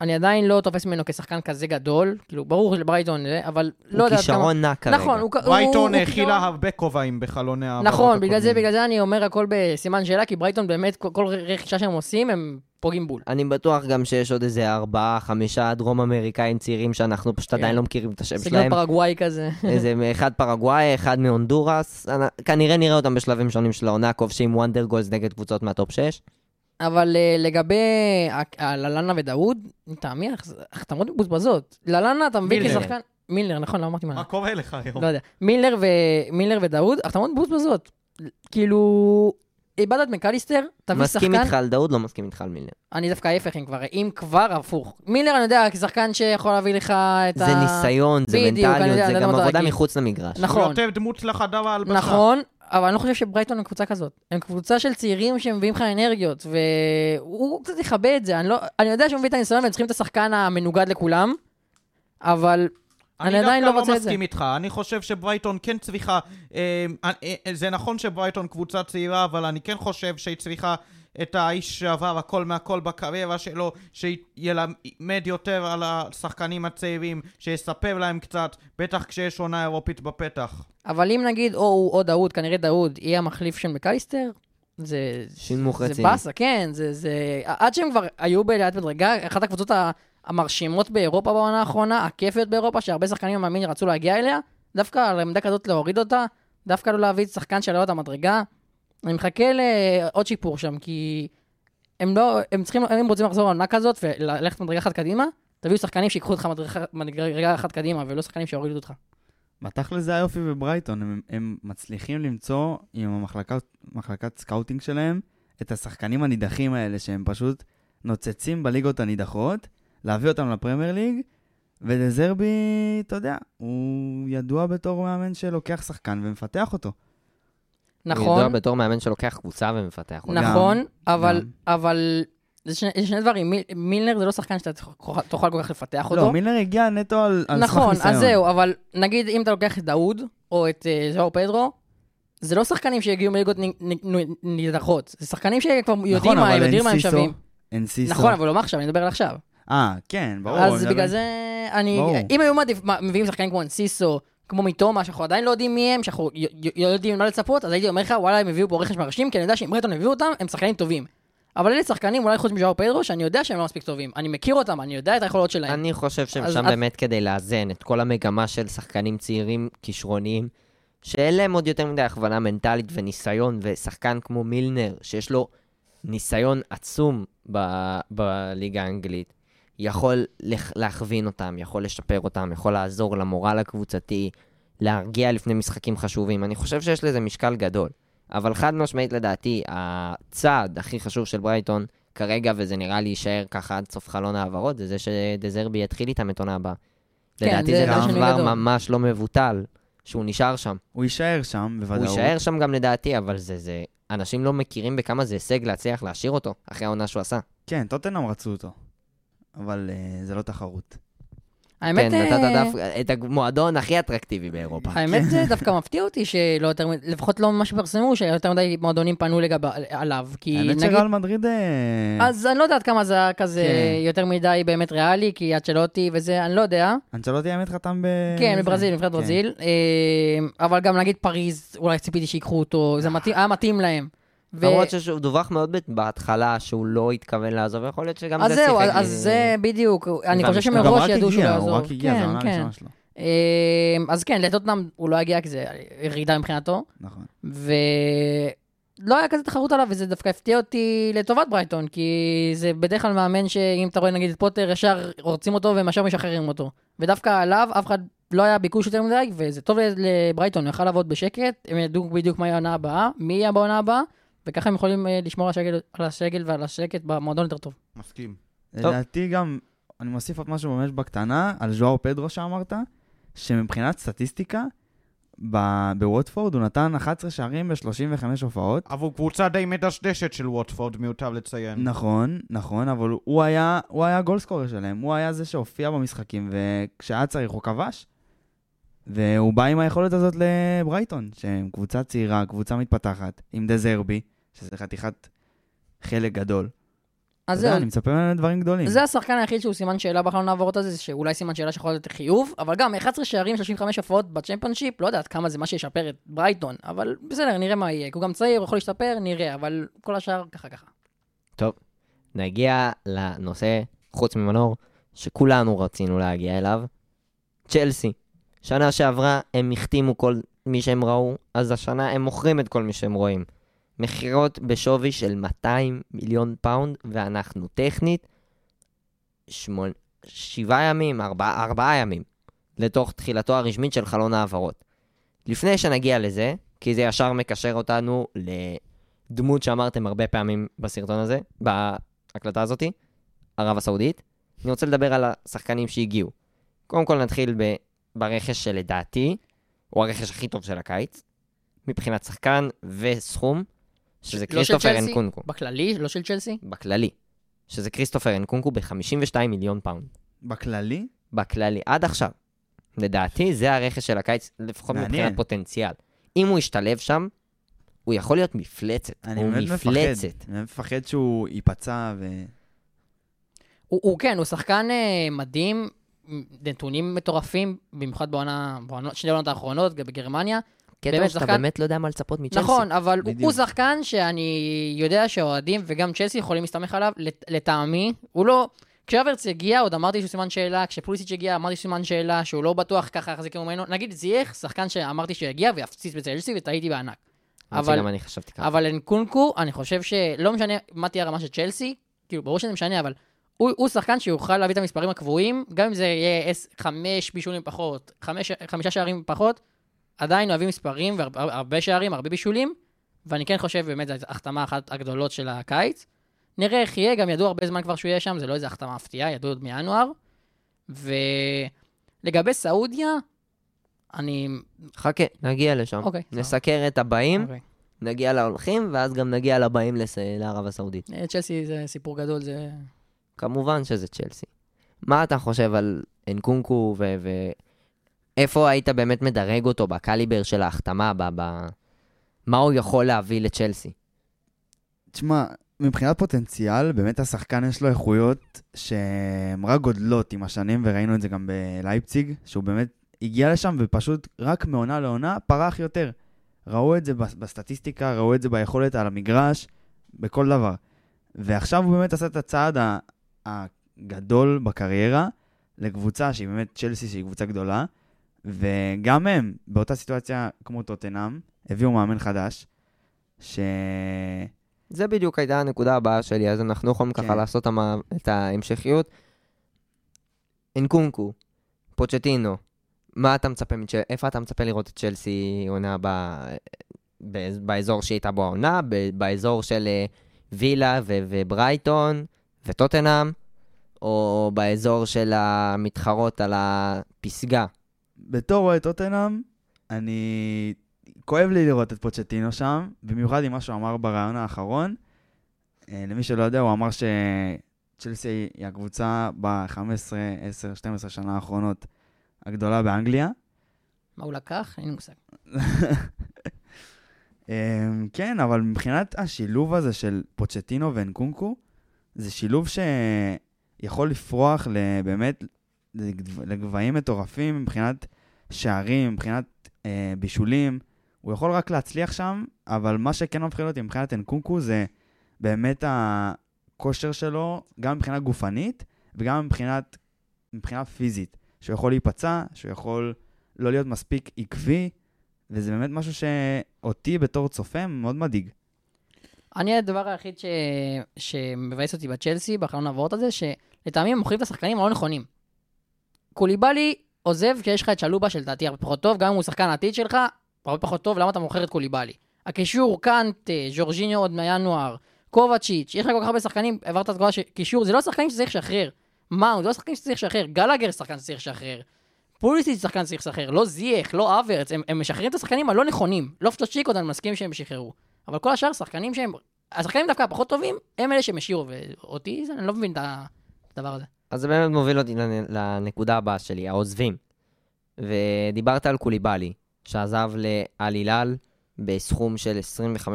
אני עדיין לא תופס ממנו כשחקן כזה גדול, כאילו, ברור שלברייטון זה, אבל לא יודעת כמה... הוא כישרון נע כרגע. נכון, הוא... ברייטון האכילה הרבה כובעים בחלוני העברות נכון, בגלל זה, בגלל זה אני אומר הכל בסימן שאלה, כי ברייטון באמת, כל, רכישה שהם עושים, הם פוגעים בול. אני בטוח גם שיש עוד איזה ארבעה, חמישה דרום אמריקאים צעירים שאנחנו פשוט עדיין כן. לא מכירים את השם שלהם. סגנון פרגוואי כזה. איזה אחד פרגוואי, אחד מהונדורס. כנראה נראה אותם בשלבים שונים של העונה, כובשים wonder goals נגד קבוצות מה top 6. אבל uh, לגבי ללנה ודאוד, לטעמי, החתמות מבוזבזות. ללנה, אתה מבין כשחקן... מילנר, נכון, לא אמרתי מה. מה קורה לך היום? לא יודע. מילנר, ו... מילנר ודאוד, החתמות מבוזבזות. כאילו, איבדת את מקליסטר, תביא שחקן... מסכים איתך על דאוד, לא מסכים איתך על מילנר. אני דווקא ההפך, אם כבר, אם כבר הפוך. מילנר, אני יודע, כשחקן שיכול להביא לך את ה... זה ניסיון, זה מנטליות, זה גם עבודה מחוץ למגרש. נכון. הוא יותר דמות לחדר ההלבשה. נכון, אבל אני לא חושב שברייטון הם קבוצה כזאת. הם קבוצה של צעירים שמביאים לך אנרגיות, והוא קצת יכבה את זה. אני, לא... אני יודע שהוא מביא את הניסיון והם צריכים את השחקן המנוגד לכולם, אבל אני עדיין לא רוצה את זה. אני דווקא לא מסכים איתך, אני חושב שברייטון כן צריכה... אה, אה, אה, זה נכון שברייטון קבוצה צעירה, אבל אני כן חושב שהיא צריכה את האיש שעבר הכל מהכל בקריירה שלו, שילמד יותר על השחקנים הצעירים, שיספר להם קצת, בטח כשיש עונה אירופית בפתח. אבל אם נגיד או הוא או דאוד, כנראה דאוד, יהיה המחליף של מקייסטר, זה... שינמוך רציני. זה באסה, כן, זה, זה... עד שהם כבר היו בעליית מדרגה, אחת הקבוצות המרשימות באירופה בעונה האחרונה, הכיפיות באירופה, שהרבה שחקנים מאמין רצו להגיע אליה, דווקא על עמדה כזאת להוריד אותה, דווקא לא להביא שחקן שיעלה אותה מדרגה. אני מחכה לעוד שיפור שם, כי הם לא, הם צריכים, אם רוצים לחזור לעונה כזאת וללכת מדרגה אחת קדימה, תביאו שחקנים שיקחו אותך מדרגה אחת קדימה, ולא שחקנים שיורידו אותך. בתכל'ס זה היופי בברייטון, הם, הם מצליחים למצוא עם המחלקת scouting שלהם את השחקנים הנידחים האלה, שהם פשוט נוצצים בליגות הנידחות, להביא אותם לפרמייר ליג, ודזרבי, אתה יודע, הוא ידוע בתור מאמן שלוקח שחקן ומפתח אותו. נכון. הוא ידוע בתור מאמן שלוקח קבוצה ומפתח אותה. נכון, אבל, אבל זה שני, שני דברים, מיל, מילנר זה לא שחקן שאתה תוכל כל כך לפתח אותו. לא, מילנר הגיע נטו על, על נכון, סמך ניסיון. נכון, אז זהו, אבל נגיד אם אתה לוקח את דאוד, או את uh, ז'או פדרו, זה לא שחקנים שהגיעו מליגות נידחות, זה שחקנים שכבר יודעים נכון, מה הם, יודעים מה הם שווים. אין סיסו. נכון, אבל לא מה עכשיו, אני מדבר על עכשיו. אה, כן, ברור. אז בגלל זה, אני, ברור. אם היו מעדיף, מביאים שחקנים כמו אנסיסו, כמו מתומה, שאנחנו עדיין לא יודעים מי הם, שאנחנו יודעים מה לצפות, אז הייתי אומר לך, וואלה, הם הביאו פה רכש מרשים, כי אני יודע שאם ברטון הביאו אותם, הם שחקנים טובים. אבל אלה שחקנים, אולי חוץ מז'או פדרו, שאני יודע שהם לא מספיק טובים. אני מכיר אותם, אני יודע את היכולות שלהם. אני חושב שהם שם באמת כדי לאזן את כל המגמה של שחקנים צעירים, כישרוניים, שאין להם עוד יותר מדי הכוונה מנטלית וניסיון, ושחקן כמו מילנר, שיש לו ניסיון עצום ב- בליגה האנגלית, יכול להכווין אותם, יכול לשפר אותם, יכול לעזור למורל הקבוצתי, להרגיע לפני משחקים חשובים. אני חושב שיש לזה משקל גדול. אבל חד משמעית לדעתי, הצעד הכי חשוב של ברייטון כרגע, וזה נראה לי יישאר ככה עד סוף חלון העברות, זה זה שדזרבי יתחיל איתם את עונה הבאה. כן, לדעתי זה זה דבר. ממש לא מבוטל, שהוא נשאר שם. הוא יישאר שם, בוודאות. הוא יישאר שם גם לדעתי, אבל זה, זה... אנשים לא מכירים בכמה זה הישג להצליח להשאיר אותו, אחרי העונה שהוא עשה. כן, טוטנאם רצו אותו. אבל uh, זה לא תחרות. האמת, כן, אה, נתת דווקא את המועדון הכי אטרקטיבי באירופה. האמת זה דווקא מפתיע אותי שלא יותר, לפחות לא ממש פרסמו, שיותר מדי מועדונים פנו לגבי, עליו. כי האמת נגיד, שריאל מדריד... אה, אז אני לא יודעת כמה זה היה כזה כן. יותר מדי באמת ריאלי, כי אצ'לוטי וזה, אני לא יודע. אנצ'לוטי האמת חתם ב... כן. בברזיל, נבחרת כן. ברזיל. אה, אבל גם נגיד פריז, אולי ציפיתי שיקחו אותו, זה מתאים- היה מתאים להם. ו- למרות שהוא דווח מאוד בהתחלה שהוא לא התכוון לעזוב, יכול להיות שגם אז זה זהו, שיחק. אז זה בדיוק, אני חושב שמראש ידעו שהוא לא יעזור. הוא רק הגיע, כן, זו העונה כן. הראשונה שלו. אמ, אז כן, לטוטנאם הוא לא הגיע כי זה ירידה מבחינתו, נכון. ולא היה כזה תחרות עליו, וזה דווקא הפתיע אותי לטובת ברייטון, כי זה בדרך כלל מאמן שאם אתה רואה נגיד את פוטר, ישר רוצים אותו והם ישר משחררים אותו. ודווקא עליו אף אחד לא היה ביקוש יותר מדי, וזה טוב לברייטון, הוא יכל לעבוד בשקט, הם ידעו בדיוק מה יהיה העונה הבאה, מי יהיה בעונה הבאה, וככה הם יכולים אה, לשמור על השגל, על השגל ועל השקט במועדון יותר טוב. מסכים. לדעתי גם, אני מוסיף עוד משהו ממש בקטנה, על ז'ואר פדרו שאמרת, שמבחינת סטטיסטיקה, ב- בווטפורד הוא נתן 11 שערים ב-35 הופעות. עבור קבוצה די מדשדשת של ווטפורד, מיותר לציין. נכון, נכון, אבל הוא היה, הוא היה הגולדסקורר שלהם, הוא היה זה שהופיע במשחקים, וכשהיה צריך הוא כבש. והוא בא עם היכולת הזאת לברייטון, שהם קבוצה צעירה, קבוצה מתפתחת, עם דזרבי, שזה חתיכת חלק גדול. אז זהו, אני מצפה ממנו לדברים גדולים. זה השחקן היחיד שהוא סימן שאלה בחלון העברות הזה, שאולי סימן שאלה שיכול להיות חיוב, אבל גם 11 שערים, 35 הופעות בצ'מפיונשיפ, לא יודעת כמה זה מה שישפר את ברייטון, אבל בסדר, נראה מה יהיה. הוא גם צעיר, הוא יכול להשתפר, נראה, אבל כל השאר ככה ככה. טוב, נגיע לנושא, חוץ ממנור, שכולנו רצינו להגיע אליו, צ'לסי. שנה שעברה הם החתימו כל מי שהם ראו, אז השנה הם מוכרים את כל מי שהם רואים. מכירות בשווי של 200 מיליון פאונד, ואנחנו טכנית שמונה, שבעה ימים, ארבעה, ארבעה ימים, לתוך תחילתו הרשמית של חלון העברות. לפני שנגיע לזה, כי זה ישר מקשר אותנו לדמות שאמרתם הרבה פעמים בסרטון הזה, בהקלטה הזאתי, ערב הסעודית, אני רוצה לדבר על השחקנים שהגיעו. קודם כל נתחיל ב, ברכש שלדעתי, הוא הרכש הכי טוב של הקיץ, מבחינת שחקן וסכום, שזה לא כריסטופר? אנקונקו. בכללי, לא של צ'לסי? בכללי, שזה כריסטופר אנקונקו ב-52 מיליון פאונד. בכללי, בכללי, עד עכשיו. לדעתי, זה הרכש של הקיץ, לפחות מעניין. מבחינת פוטנציאל. אם הוא ישתלב שם, הוא יכול להיות מפלצת. אני הוא באמת מפחד. מפלצת. אני מפחד שהוא ייפצע ו... הוא, הוא כן, הוא שחקן אה, מדהים, נתונים מטורפים, במיוחד בעונה, בעונות, שני העונות האחרונות, בגרמניה. קטע באמת הוא שאתה שחקן- באמת לא יודע מה לצפות מצ'לסי. נכון, אבל הוא, בדיוק. הוא שחקן שאני יודע שהאוהדים וגם צ'לסי יכולים להסתמך עליו, לט- לטעמי. הוא לא... כשאברץ הגיע, עוד אמרתי שהוא סימן שאלה, כשפוליסיץ' הגיע, אמרתי שהוא סימן שאלה, שהוא לא בטוח ככה יחזיק ממנו. נגיד זייח, שחקן שאמרתי שיגיע ויפציץ בצ'לסי, וטעיתי בענק. אבל... אבל- גם אני חשבתי ככה. אבל אנקונקו, אני חושב שלא משנה מה תהיה הרמה של צ'לסי, כאילו, ברור שזה משנה, אבל הוא, הוא שחקן שיוכל להביא את המספרים הקבועים, גם אם זה יהיה חמש בישולים פחות, חמש, חמישה שערים פחות, עדיין יביא מספרים והרבה שערים, הרבה בישולים, ואני כן חושב באמת זו החתמה אחת הגדולות של הקיץ. נראה איך יהיה, גם ידעו הרבה זמן כבר שהוא יהיה שם, זה לא איזה החתמה מפתיעה, ידעו עוד מינואר. ולגבי סעודיה, אני... חכה, נגיע לשם. אוקיי. נסקר את הבאים, אוקיי. נגיע להולכים, ואז גם נגיע לבאים לס... לערב הסעודית. אה, צ'לסי זה סיפור גדול, זה... כמובן שזה צ'לסי. מה אתה חושב על אנקונקו, ו... ו... איפה היית באמת מדרג אותו בקליבר של ההחתמה, ב... ב... מה הוא יכול להביא לצ'לסי? תשמע, מבחינת פוטנציאל, באמת השחקן יש לו איכויות שהן רק גודלות עם השנים, וראינו את זה גם בלייפציג, שהוא באמת הגיע לשם ופשוט רק מעונה לעונה פרח יותר. ראו את זה בס- בסטטיסטיקה, ראו את זה ביכולת על המגרש, בכל דבר. ועכשיו הוא באמת עשה את הצעד הגדול בקריירה לקבוצה שהיא באמת צ'לסי, שהיא קבוצה גדולה, וגם הם, באותה סיטואציה כמו טוטנאם, הביאו מאמן חדש, ש... זה בדיוק הייתה הנקודה הבאה שלי, אז אנחנו יכולים כן. ככה לעשות המ- את ההמשכיות. אנקונקו, פוצ'טינו, מה אתה מצפה, מצ'ל... איפה אתה מצפה לראות את צ'לסי עונה הבאה? בא- באזור שהיא הייתה בו העונה, ב- באזור של אה, וילה ו- וברייטון וטוטנאם, או באזור של המתחרות על הפסגה? בתור אוהד טוטנאם, אני... כואב לי לראות את פוצ'טינו שם, במיוחד עם מה שהוא אמר בריאיון האחרון. אה, למי שלא יודע, הוא אמר שצ'לסי היא הקבוצה ב-15, 10, 12 שנה האחרונות הגדולה באנגליה. מה הוא לקח? אין לי מושג. אה, כן, אבל מבחינת השילוב הזה של פוצ'טינו ואנקונקו, זה שילוב שיכול לפרוח באמת לגב- לגבהים מטורפים מבחינת שערים, מבחינת אה, בישולים. הוא יכול רק להצליח שם, אבל מה שכן מפחיד אותי מבחינת אנקונקו זה באמת הכושר שלו, גם מבחינה גופנית וגם מבחינת, מבחינה פיזית. שהוא יכול להיפצע, שהוא יכול לא להיות מספיק עקבי, וזה באמת משהו שאותי בתור צופה מאוד מדאיג. אני, הדבר היחיד ש... שמבאס אותי בצ'לסי, בחלון העברות הזה, שלטעמי הם מוכרים את השחקנים הלא נכונים. קוליבאלי עוזב כי יש לך את שלובה שלדעתי הרבה פחות טוב, גם אם הוא שחקן העתיד שלך, הרבה פחות טוב, למה אתה מוכר את קוליבאלי? הקישור, קאנטה, ז'ורג'יניו עוד מינואר, קובצ'יץ', יש לך כל כך הרבה שחקנים, העברת את כל הקישור, זה לא שחקנים שצריך לשחרר. מאונד, זה לא שחקנים שצריך לשחרר, גלאגר שחקן שצריך לשחרר. פוליסיץ' שחקן שצריך לשחרר, לא זייח, לא אברץ, הם, הם משחררים את השחקנים הלא נכונים. לופטוס צ'יקו, אני מסכים שהם שחררו. אבל כל השאר, שחקנים שהם... השחקנים דווקא הפחות טובים, הם אלה שהם השאירו, ואותי, אני לא מבין את הדבר הזה. אז זה באמת מוביל אותי לנ- לנקודה הבאה שלי, העוזבים. ודיברת על קוליבאלי, שעזב לאל הילל בסכום של 25-26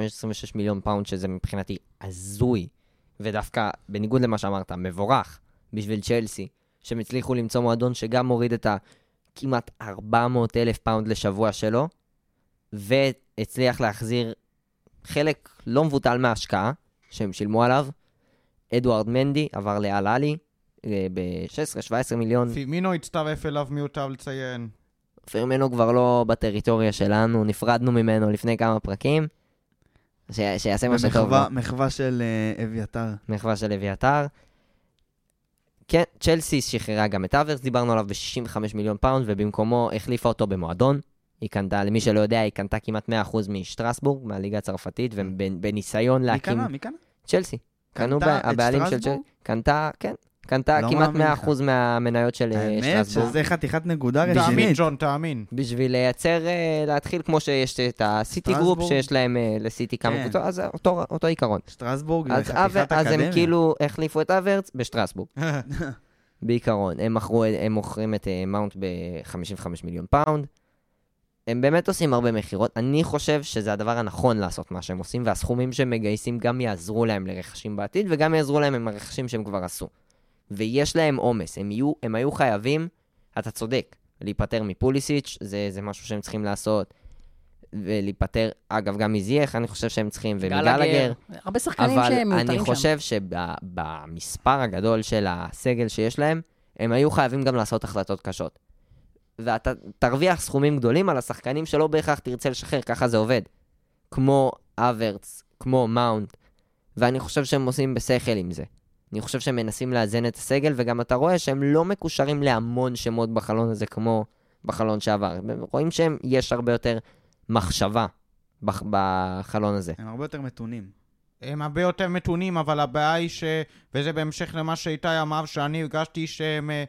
מיליון פאונד, שזה מבחינתי הזוי, ודווקא, בניגוד למה שאמרת, מבורך בשביל צ'לסי, שהם הצליחו למצוא מועדון שגם מוריד את הכמעט 400 אלף פאונד לשבוע שלו, והצליח להחזיר חלק לא מבוטל מההשקעה שהם שילמו עליו. אדוארד מנדי עבר לאל עלי ב-16-17 מיליון. פירמינו הצטרף אליו מיותר לציין. פירמינו כבר לא בטריטוריה שלנו, נפרדנו ממנו לפני כמה פרקים. ש... שיעשה מה שטוב לו. מחווה של אה, אביתר. מחווה של אביתר. כן, צ'לסי שחררה גם את אברץ, דיברנו עליו ב-65 מיליון פאונד, ובמקומו החליפה אותו במועדון. היא קנתה, למי שלא יודע, היא קנתה כמעט 100% משטרסבורג, מהליגה הצרפתית, ובניסיון מי להקים... קנה? מי קנה? צ'לסי. קנו קנתה ב- את הבעלים של צ'לסי. שטרסבורג? קנתה, כן. קנתה לא כמעט מאמין לך. 100% מהמניות של אה, האמת שטרסבורג. שזה חתיכת נקודה תאמין, רצינית. ג'ון, תאמין. בשביל לייצר, אה, להתחיל כמו שיש את הסיטי גרופ. שיש להם אה, לסיטי כמה כן. קבוצות, אז אותו, אותו עיקרון. שטרסבורג אז, זה אבר- חתיכת אז אקדמיה. הם כאילו החליפו את אברץ בשטרסבורג, בעיקרון. הם, מכרו, הם מוכרים את מאונט ב-55 מיליון פאונד. הם באמת עושים הרבה מכירות. אני חושב שזה הדבר הנכון לעשות מה שהם עושים, והסכומים שהם מגייסים גם יעזרו להם לרכשים בעתיד, וגם יעזרו להם עם הרכשים שהם כבר עשו. ויש להם עומס, הם, יהיו- הם היו חייבים, אתה צודק, להיפטר מפוליסיץ', זה, זה משהו שהם צריכים לעשות. ולהיפטר, אגב, גם מזייח, אני חושב שהם צריכים, ומגלגר. הרבה שחקנים אבל שהם מיותרים אני שם. חושב שבמספר הגדול של הסגל שיש להם, הם היו חייבים גם לעשות החלטות קשות. ואתה תרוויח סכומים גדולים על השחקנים שלא בהכרח תרצה לשחרר, ככה זה עובד. כמו אברץ, כמו מאונט, ואני חושב שהם עושים בשכל עם זה. אני חושב שהם מנסים לאזן את הסגל, וגם אתה רואה שהם לא מקושרים להמון שמות בחלון הזה כמו בחלון שעבר. רואים שיש הרבה יותר מחשבה בח- בחלון הזה. הם הרבה יותר מתונים. הם הרבה יותר מתונים, אבל הבעיה היא ש... וזה בהמשך למה שאיתי אמר, שאני הרגשתי שהם אה,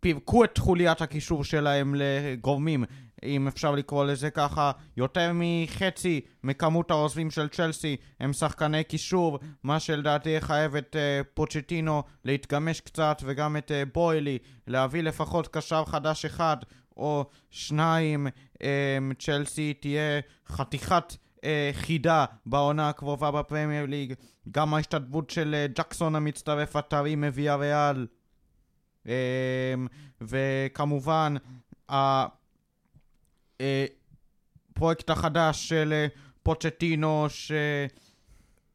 פירקו את חוליית הקישור שלהם לגורמים, אם אפשר לקרוא לזה ככה. יותר מחצי מכמות העוזבים של צ'לסי הם שחקני קישור, מה שלדעתי יחייב את אה, פוצ'טינו להתגמש קצת, וגם את אה, בוילי להביא לפחות קשר חדש אחד או שניים. אה, צ'לסי תהיה חתיכת חידה בעונה הקרובה בפרמייר ליג. גם ההשתתפות של ג'קסון המצטרף הטרי מוויה ריאל. וכמובן, הפרויקט החדש של אה, פוצ'טינו, ש...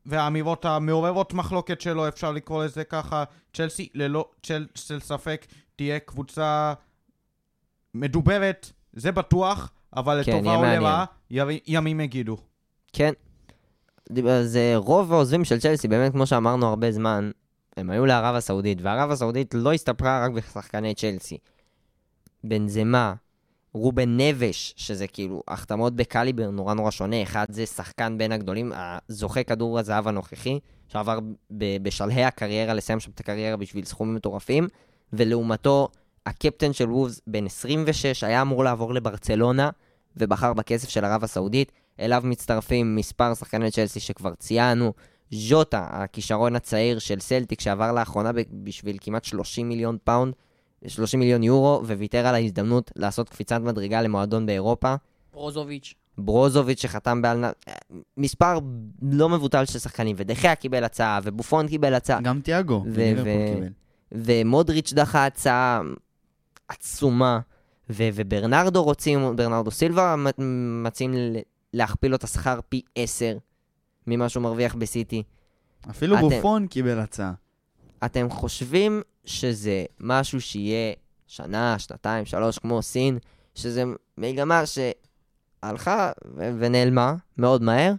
והאמירות המעוררות מחלוקת שלו, אפשר לקרוא לזה ככה, צ'לסי ללא צ'ל של ספק תהיה קבוצה מדוברת, זה בטוח, אבל כן, לטובה או. לרעה, ימי- ימים יגידו. כן. אז אה, רוב העוזבים של צ'לסי, באמת, כמו שאמרנו הרבה זמן, הם היו לערב הסעודית, וערב הסעודית לא הסתפרה רק בשחקני צ'לסי. בנזמה, רובן נבש, שזה כאילו החתמות בקליבר נורא נורא שונה, אחד זה שחקן בין הגדולים, הזוכה כדור הזהב הנוכחי, שעבר ב- בשלהי הקריירה לסיים שם את הקריירה בשביל סכומים מטורפים, ולעומתו, הקפטן של וולפס, בן 26, היה אמור לעבור לברצלונה, ובחר בכסף של ערב הסעודית. אליו מצטרפים מספר שחקני צ'לסי שכבר ציינו. ז'וטה, הכישרון הצעיר של סלטיק, שעבר לאחרונה בשביל כמעט 30 מיליון פאונד, 30 מיליון יורו, וויתר על ההזדמנות לעשות קפיצת מדרגה למועדון באירופה. ברוזוביץ'. ברוזוביץ' שחתם בעל... נ- מספר לא מבוטל של שחקנים, ודחיה קיבל הצעה, ובופון קיבל הצעה, גם תיאגו, ו- ו- קיבל. ומודריץ' דחה הצעה עצומה, ו- וברנרדו רוצים, ברנרדו סילבה מציעים להכפיל לו את השכר פי עשר ממה שהוא מרוויח בסיטי. אפילו אתם- בופון קיבל הצעה. אתם חושבים שזה משהו שיהיה שנה, שנתיים, שלוש, כמו סין, שזה מגמה שהלכה ו- ונעלמה מאוד מהר,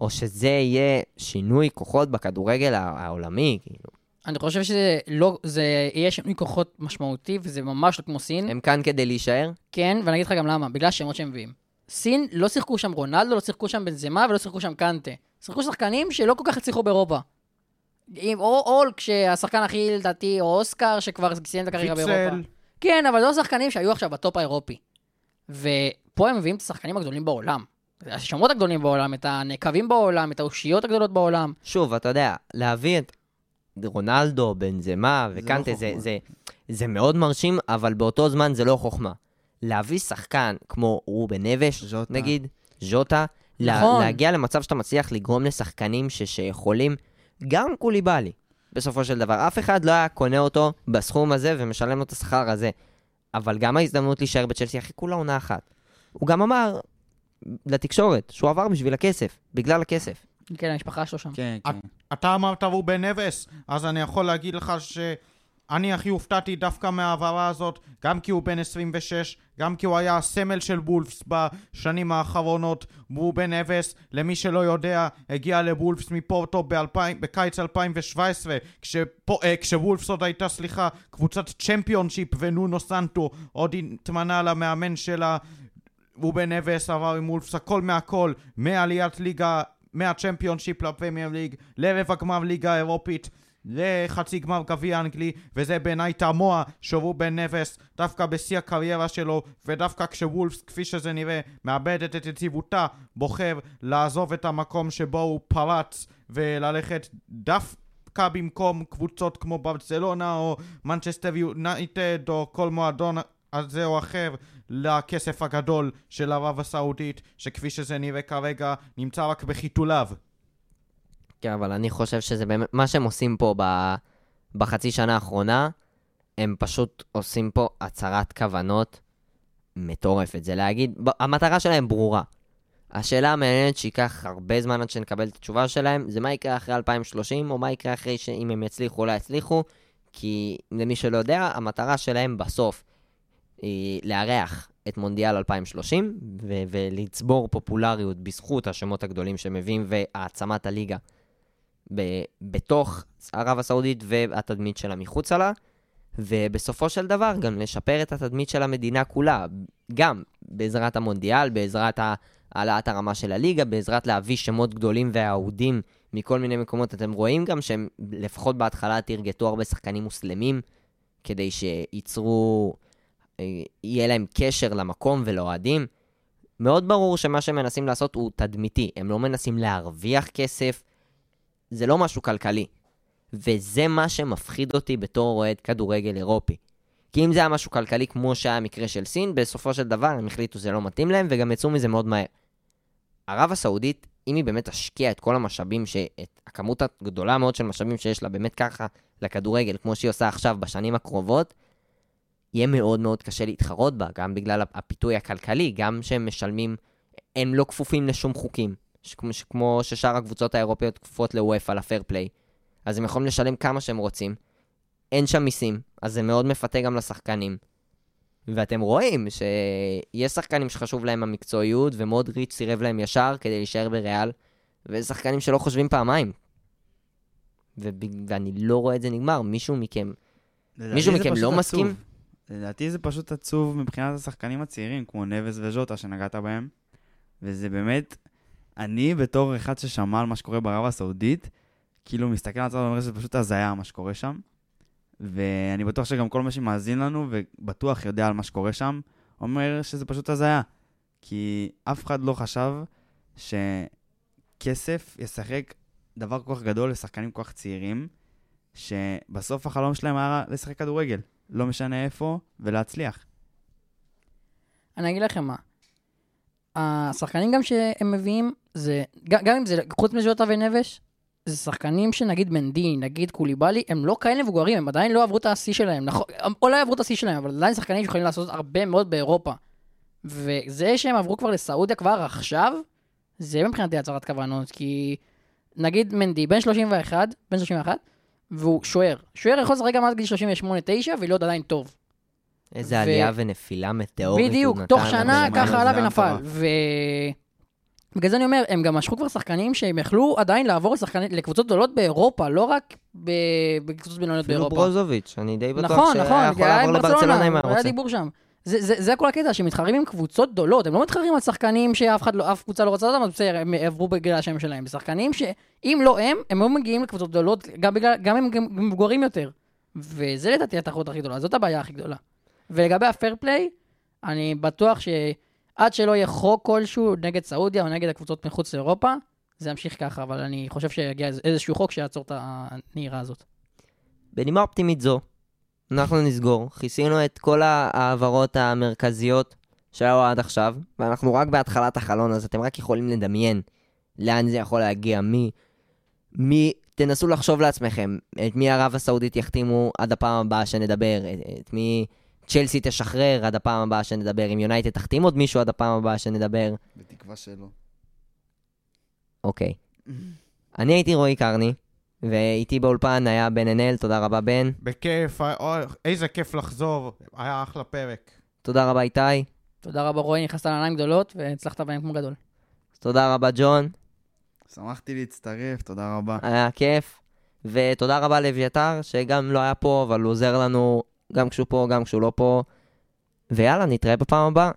או שזה יהיה שינוי כוחות בכדורגל הע- העולמי, כאילו. אני חושב שזה לא, זה יהיה שינוי כוחות משמעותי, וזה ממש לא כמו סין. הם כאן כדי להישאר? כן, ואני אגיד לך גם למה, בגלל השמות שהם מביאים. סין, לא שיחקו שם רונלדו, לא שיחקו שם בנזמה ולא שיחקו שם קנטה. שיחקו שחקנים שלא כל כך הצליחו באירופה. אם- או אול, כשהשחקן הכי לדעתי, או אוסקר, שכבר סיים את הקריירה באירופה. ויצל, כן, אבל לא שחקנים שהיו עכשיו בטופ האירופי. ופה הם מביאים את השחקנים הגדולים בעולם. השמות הגדולים בעולם, את הנקבים בעולם, את האושיות הגדולות בעולם. שוב, אתה יודע, להביא את רונלדו, בנזמה זה וקנטה, לא זה. זה, זה מאוד מרשים, אבל באותו זמן זה לא חוכמה. להביא שחקן כמו רובן נבש, ז'וטה. נגיד, ז'וטה, לה- נכון. להגיע למצב שאתה מצליח לגרום לשחקנים ש- שיכולים, גם קוליבאלי, בסופו של דבר. אף אחד לא היה קונה אותו בסכום הזה ומשלם לו את השכר הזה. אבל גם ההזדמנות להישאר בצ'לסי, אחי, כולה עונה אחת. הוא גם אמר לתקשורת שהוא עבר בשביל הכסף, בגלל הכסף. כן, המשפחה שלו שם. כן, כן. אתה אמרת רובן נבס, אז אני יכול להגיד לך שאני הכי הופתעתי דווקא מההעברה הזאת, גם כי הוא בן 26, גם כי הוא היה הסמל של וולפס בשנים האחרונות. רובן נבס, למי שלא יודע, הגיע לבולפס מפורטו ב- בקיץ 2017, כשפו, אה, כשוולפס עוד הייתה, סליחה, קבוצת צ'מפיונשיפ ונונו סנטו עוד התמנה למאמן שלה. רובן נבס עבר עם וולפס הכל מהכל, מעליית ליגה, מהצ'מפיונשיפ לפרמייר ליג, לרבע גמר ליגה אירופית, לחצי גמר גביע אנגלי, וזה בעיניי תמוה שרובן נבס, דווקא בשיא הקריירה שלו, ודווקא כשוולפס, כפי שזה נראה, מאבדת את יציבותה, בוחר לעזוב את המקום שבו הוא פרץ, וללכת דווקא במקום קבוצות כמו ברצלונה, או מנצ'סטר יונייטד, או כל מועדון הזה או אחר, לכסף הגדול של ערב הסעודית, שכפי שזה נראה כרגע, נמצא רק בחיתוליו. כן, אבל אני חושב שזה באמת, מה שהם עושים פה ב, בחצי שנה האחרונה, הם פשוט עושים פה הצהרת כוונות מטורפת. זה להגיד, ב- המטרה שלהם ברורה. השאלה המעניינת שייקח הרבה זמן עד שנקבל את התשובה שלהם, זה מה יקרה אחרי 2030, או מה יקרה אחרי שאם הם יצליחו או לא יצליחו, כי למי שלא יודע, המטרה שלהם בסוף היא לארח את מונדיאל 2030, ו- ולצבור פופולריות בזכות השמות הגדולים שהם מביאים והעצמת הליגה ב- בתוך ערב הסעודית והתדמית שלה מחוצה לה, ובסופו של דבר גם לשפר את התדמית של המדינה כולה, גם בעזרת המונדיאל, בעזרת העלאת הרמה של הליגה, בעזרת להביא שמות גדולים ואהודים מכל מיני מקומות. אתם רואים גם שהם לפחות בהתחלה תרגטו הרבה שחקנים מוסלמים, כדי שייצרו, אה, יהיה להם קשר למקום ולאוהדים. מאוד ברור שמה שהם מנסים לעשות הוא תדמיתי, הם לא מנסים להרוויח כסף, זה לא משהו כלכלי. וזה מה שמפחיד אותי בתור אוהד כדורגל אירופי. כי אם זה היה משהו כלכלי כמו שהיה המקרה של סין, בסופו של דבר הם החליטו שזה לא מתאים להם וגם יצאו מזה מאוד מהר. ערב הסעודית, אם היא באמת תשקיע את כל המשאבים, ש... את הכמות הגדולה מאוד של משאבים שיש לה באמת ככה לכדורגל, כמו שהיא עושה עכשיו בשנים הקרובות, יהיה מאוד מאוד קשה להתחרות בה, גם בגלל הפיתוי הכלכלי, גם שהם משלמים, הם לא כפופים לשום חוקים, שכמו, שכמו ששאר הקבוצות האירופיות כפופות לוופא, לפייר פליי. אז הם יכולים לשלם כמה שהם רוצים, אין שם מיסים, אז זה מאוד מפתה גם לשחקנים. ואתם רואים שיש שחקנים שחשוב להם המקצועיות, ומודריץ' סירב להם ישר כדי להישאר בריאל, ויש שחקנים שלא חושבים פעמיים. וב... ואני לא רואה את זה נגמר, מישהו מכם מישהו מכם לא עצוב. מסכים? לדעתי זה פשוט עצוב מבחינת השחקנים הצעירים, כמו נבס וז'וטה שנגעת בהם. וזה באמת, אני בתור אחד ששמע על מה שקורה בערב הסעודית, כאילו מסתכל על הצד ואומר שזה פשוט הזיה מה שקורה שם. ואני בטוח שגם כל מי שמאזין לנו ובטוח יודע על מה שקורה שם, אומר שזה פשוט הזיה. כי אף אחד לא חשב שכסף ישחק דבר כל כך גדול לשחקנים כל כך צעירים, שבסוף החלום שלהם היה לשחק כדורגל. לא משנה איפה, ולהצליח. אני אגיד לכם מה. השחקנים גם שהם מביאים, זה, גם, אם זה, חוץ מז'וטה ונבש, זה שחקנים שנגיד מנדי, נגיד קוליבאלי, הם לא כאלה מבוגרים, הם עדיין לא עברו את השיא שלהם, נכון, או לא עברו את השיא שלהם, אבל עדיין שחקנים שיכולים לעשות הרבה מאוד באירופה. וזה שהם עברו כבר לסעודיה כבר עכשיו, זה מבחינתי הצהרת כוונות, כי נגיד מנדי, בן 31, בן 31, והוא שוער. שוער יכול לשחק גם עד גיל 38-9 ולהיות עדיין טוב. איזה ו- עלייה ונפילה מטאורית בדיוק. תוך שנה ככה עלה היה ונפל. מטורף. ו... בגלל זה אני אומר, הם גם משכו כבר שחקנים שהם יכלו עדיין לעבור לשחקנים, לקבוצות גדולות באירופה, לא רק ב... בקבוצות בינוניות אפילו באירופה. ברוזוביץ', אני די בטוח נכון, שהיה נכון, יכול היה לעבור לברצלונה אם היה היה רוצה. דיבור שם. זה, זה, זה כל הקטע, שמתחרים עם קבוצות גדולות, הם לא מתחרים על שחקנים שאף אחד לא, אף קבוצה לא רוצה אותם, אז בסדר, הם עברו בגלל השם שלהם. שחקנים שאם לא הם, הם לא מגיעים לקבוצות גדולות, גם בגלל, גם הם מבוגרים יותר. וזה לדעתי התחרות הכי גדולה, זאת הבעיה הכי גדולה. ולגבי הפייר פליי, אני בטוח שעד שלא יהיה חוק כלשהו נגד סעודיה או נגד הקבוצות מחוץ לאירופה, זה ימשיך ככה, אבל אני חושב שיגיע איזשהו חוק שיעצור את הנהירה הזאת. בנימה אופטימית זו, אנחנו נסגור. כיסינו את כל ההעברות המרכזיות שהיו עד עכשיו, ואנחנו רק בהתחלת החלון, אז אתם רק יכולים לדמיין לאן זה יכול להגיע. מי... מי... תנסו לחשוב לעצמכם, את מי ערב הסעודית יחתימו עד הפעם הבאה שנדבר, את, את מי צ'לסי תשחרר עד הפעם הבאה שנדבר, אם יונייטד תחתים עוד מישהו עד הפעם הבאה שנדבר. בתקווה שלא. אוקיי. אני הייתי רועי קרני, ואיתי באולפן היה בן ענאל, תודה רבה בן. בכיף, איזה כיף לחזור, היה אחלה פרק. תודה רבה איתי. תודה רבה רועי, נכנסת לעיניים גדולות והצלחת בהם כמו גדול. תודה רבה ג'ון, שמחתי להצטרף, תודה רבה. היה כיף. ותודה רבה לאביתר, שגם לא היה פה, אבל הוא עוזר לנו גם כשהוא פה, גם כשהוא לא פה. ויאללה, נתראה בפעם הבאה.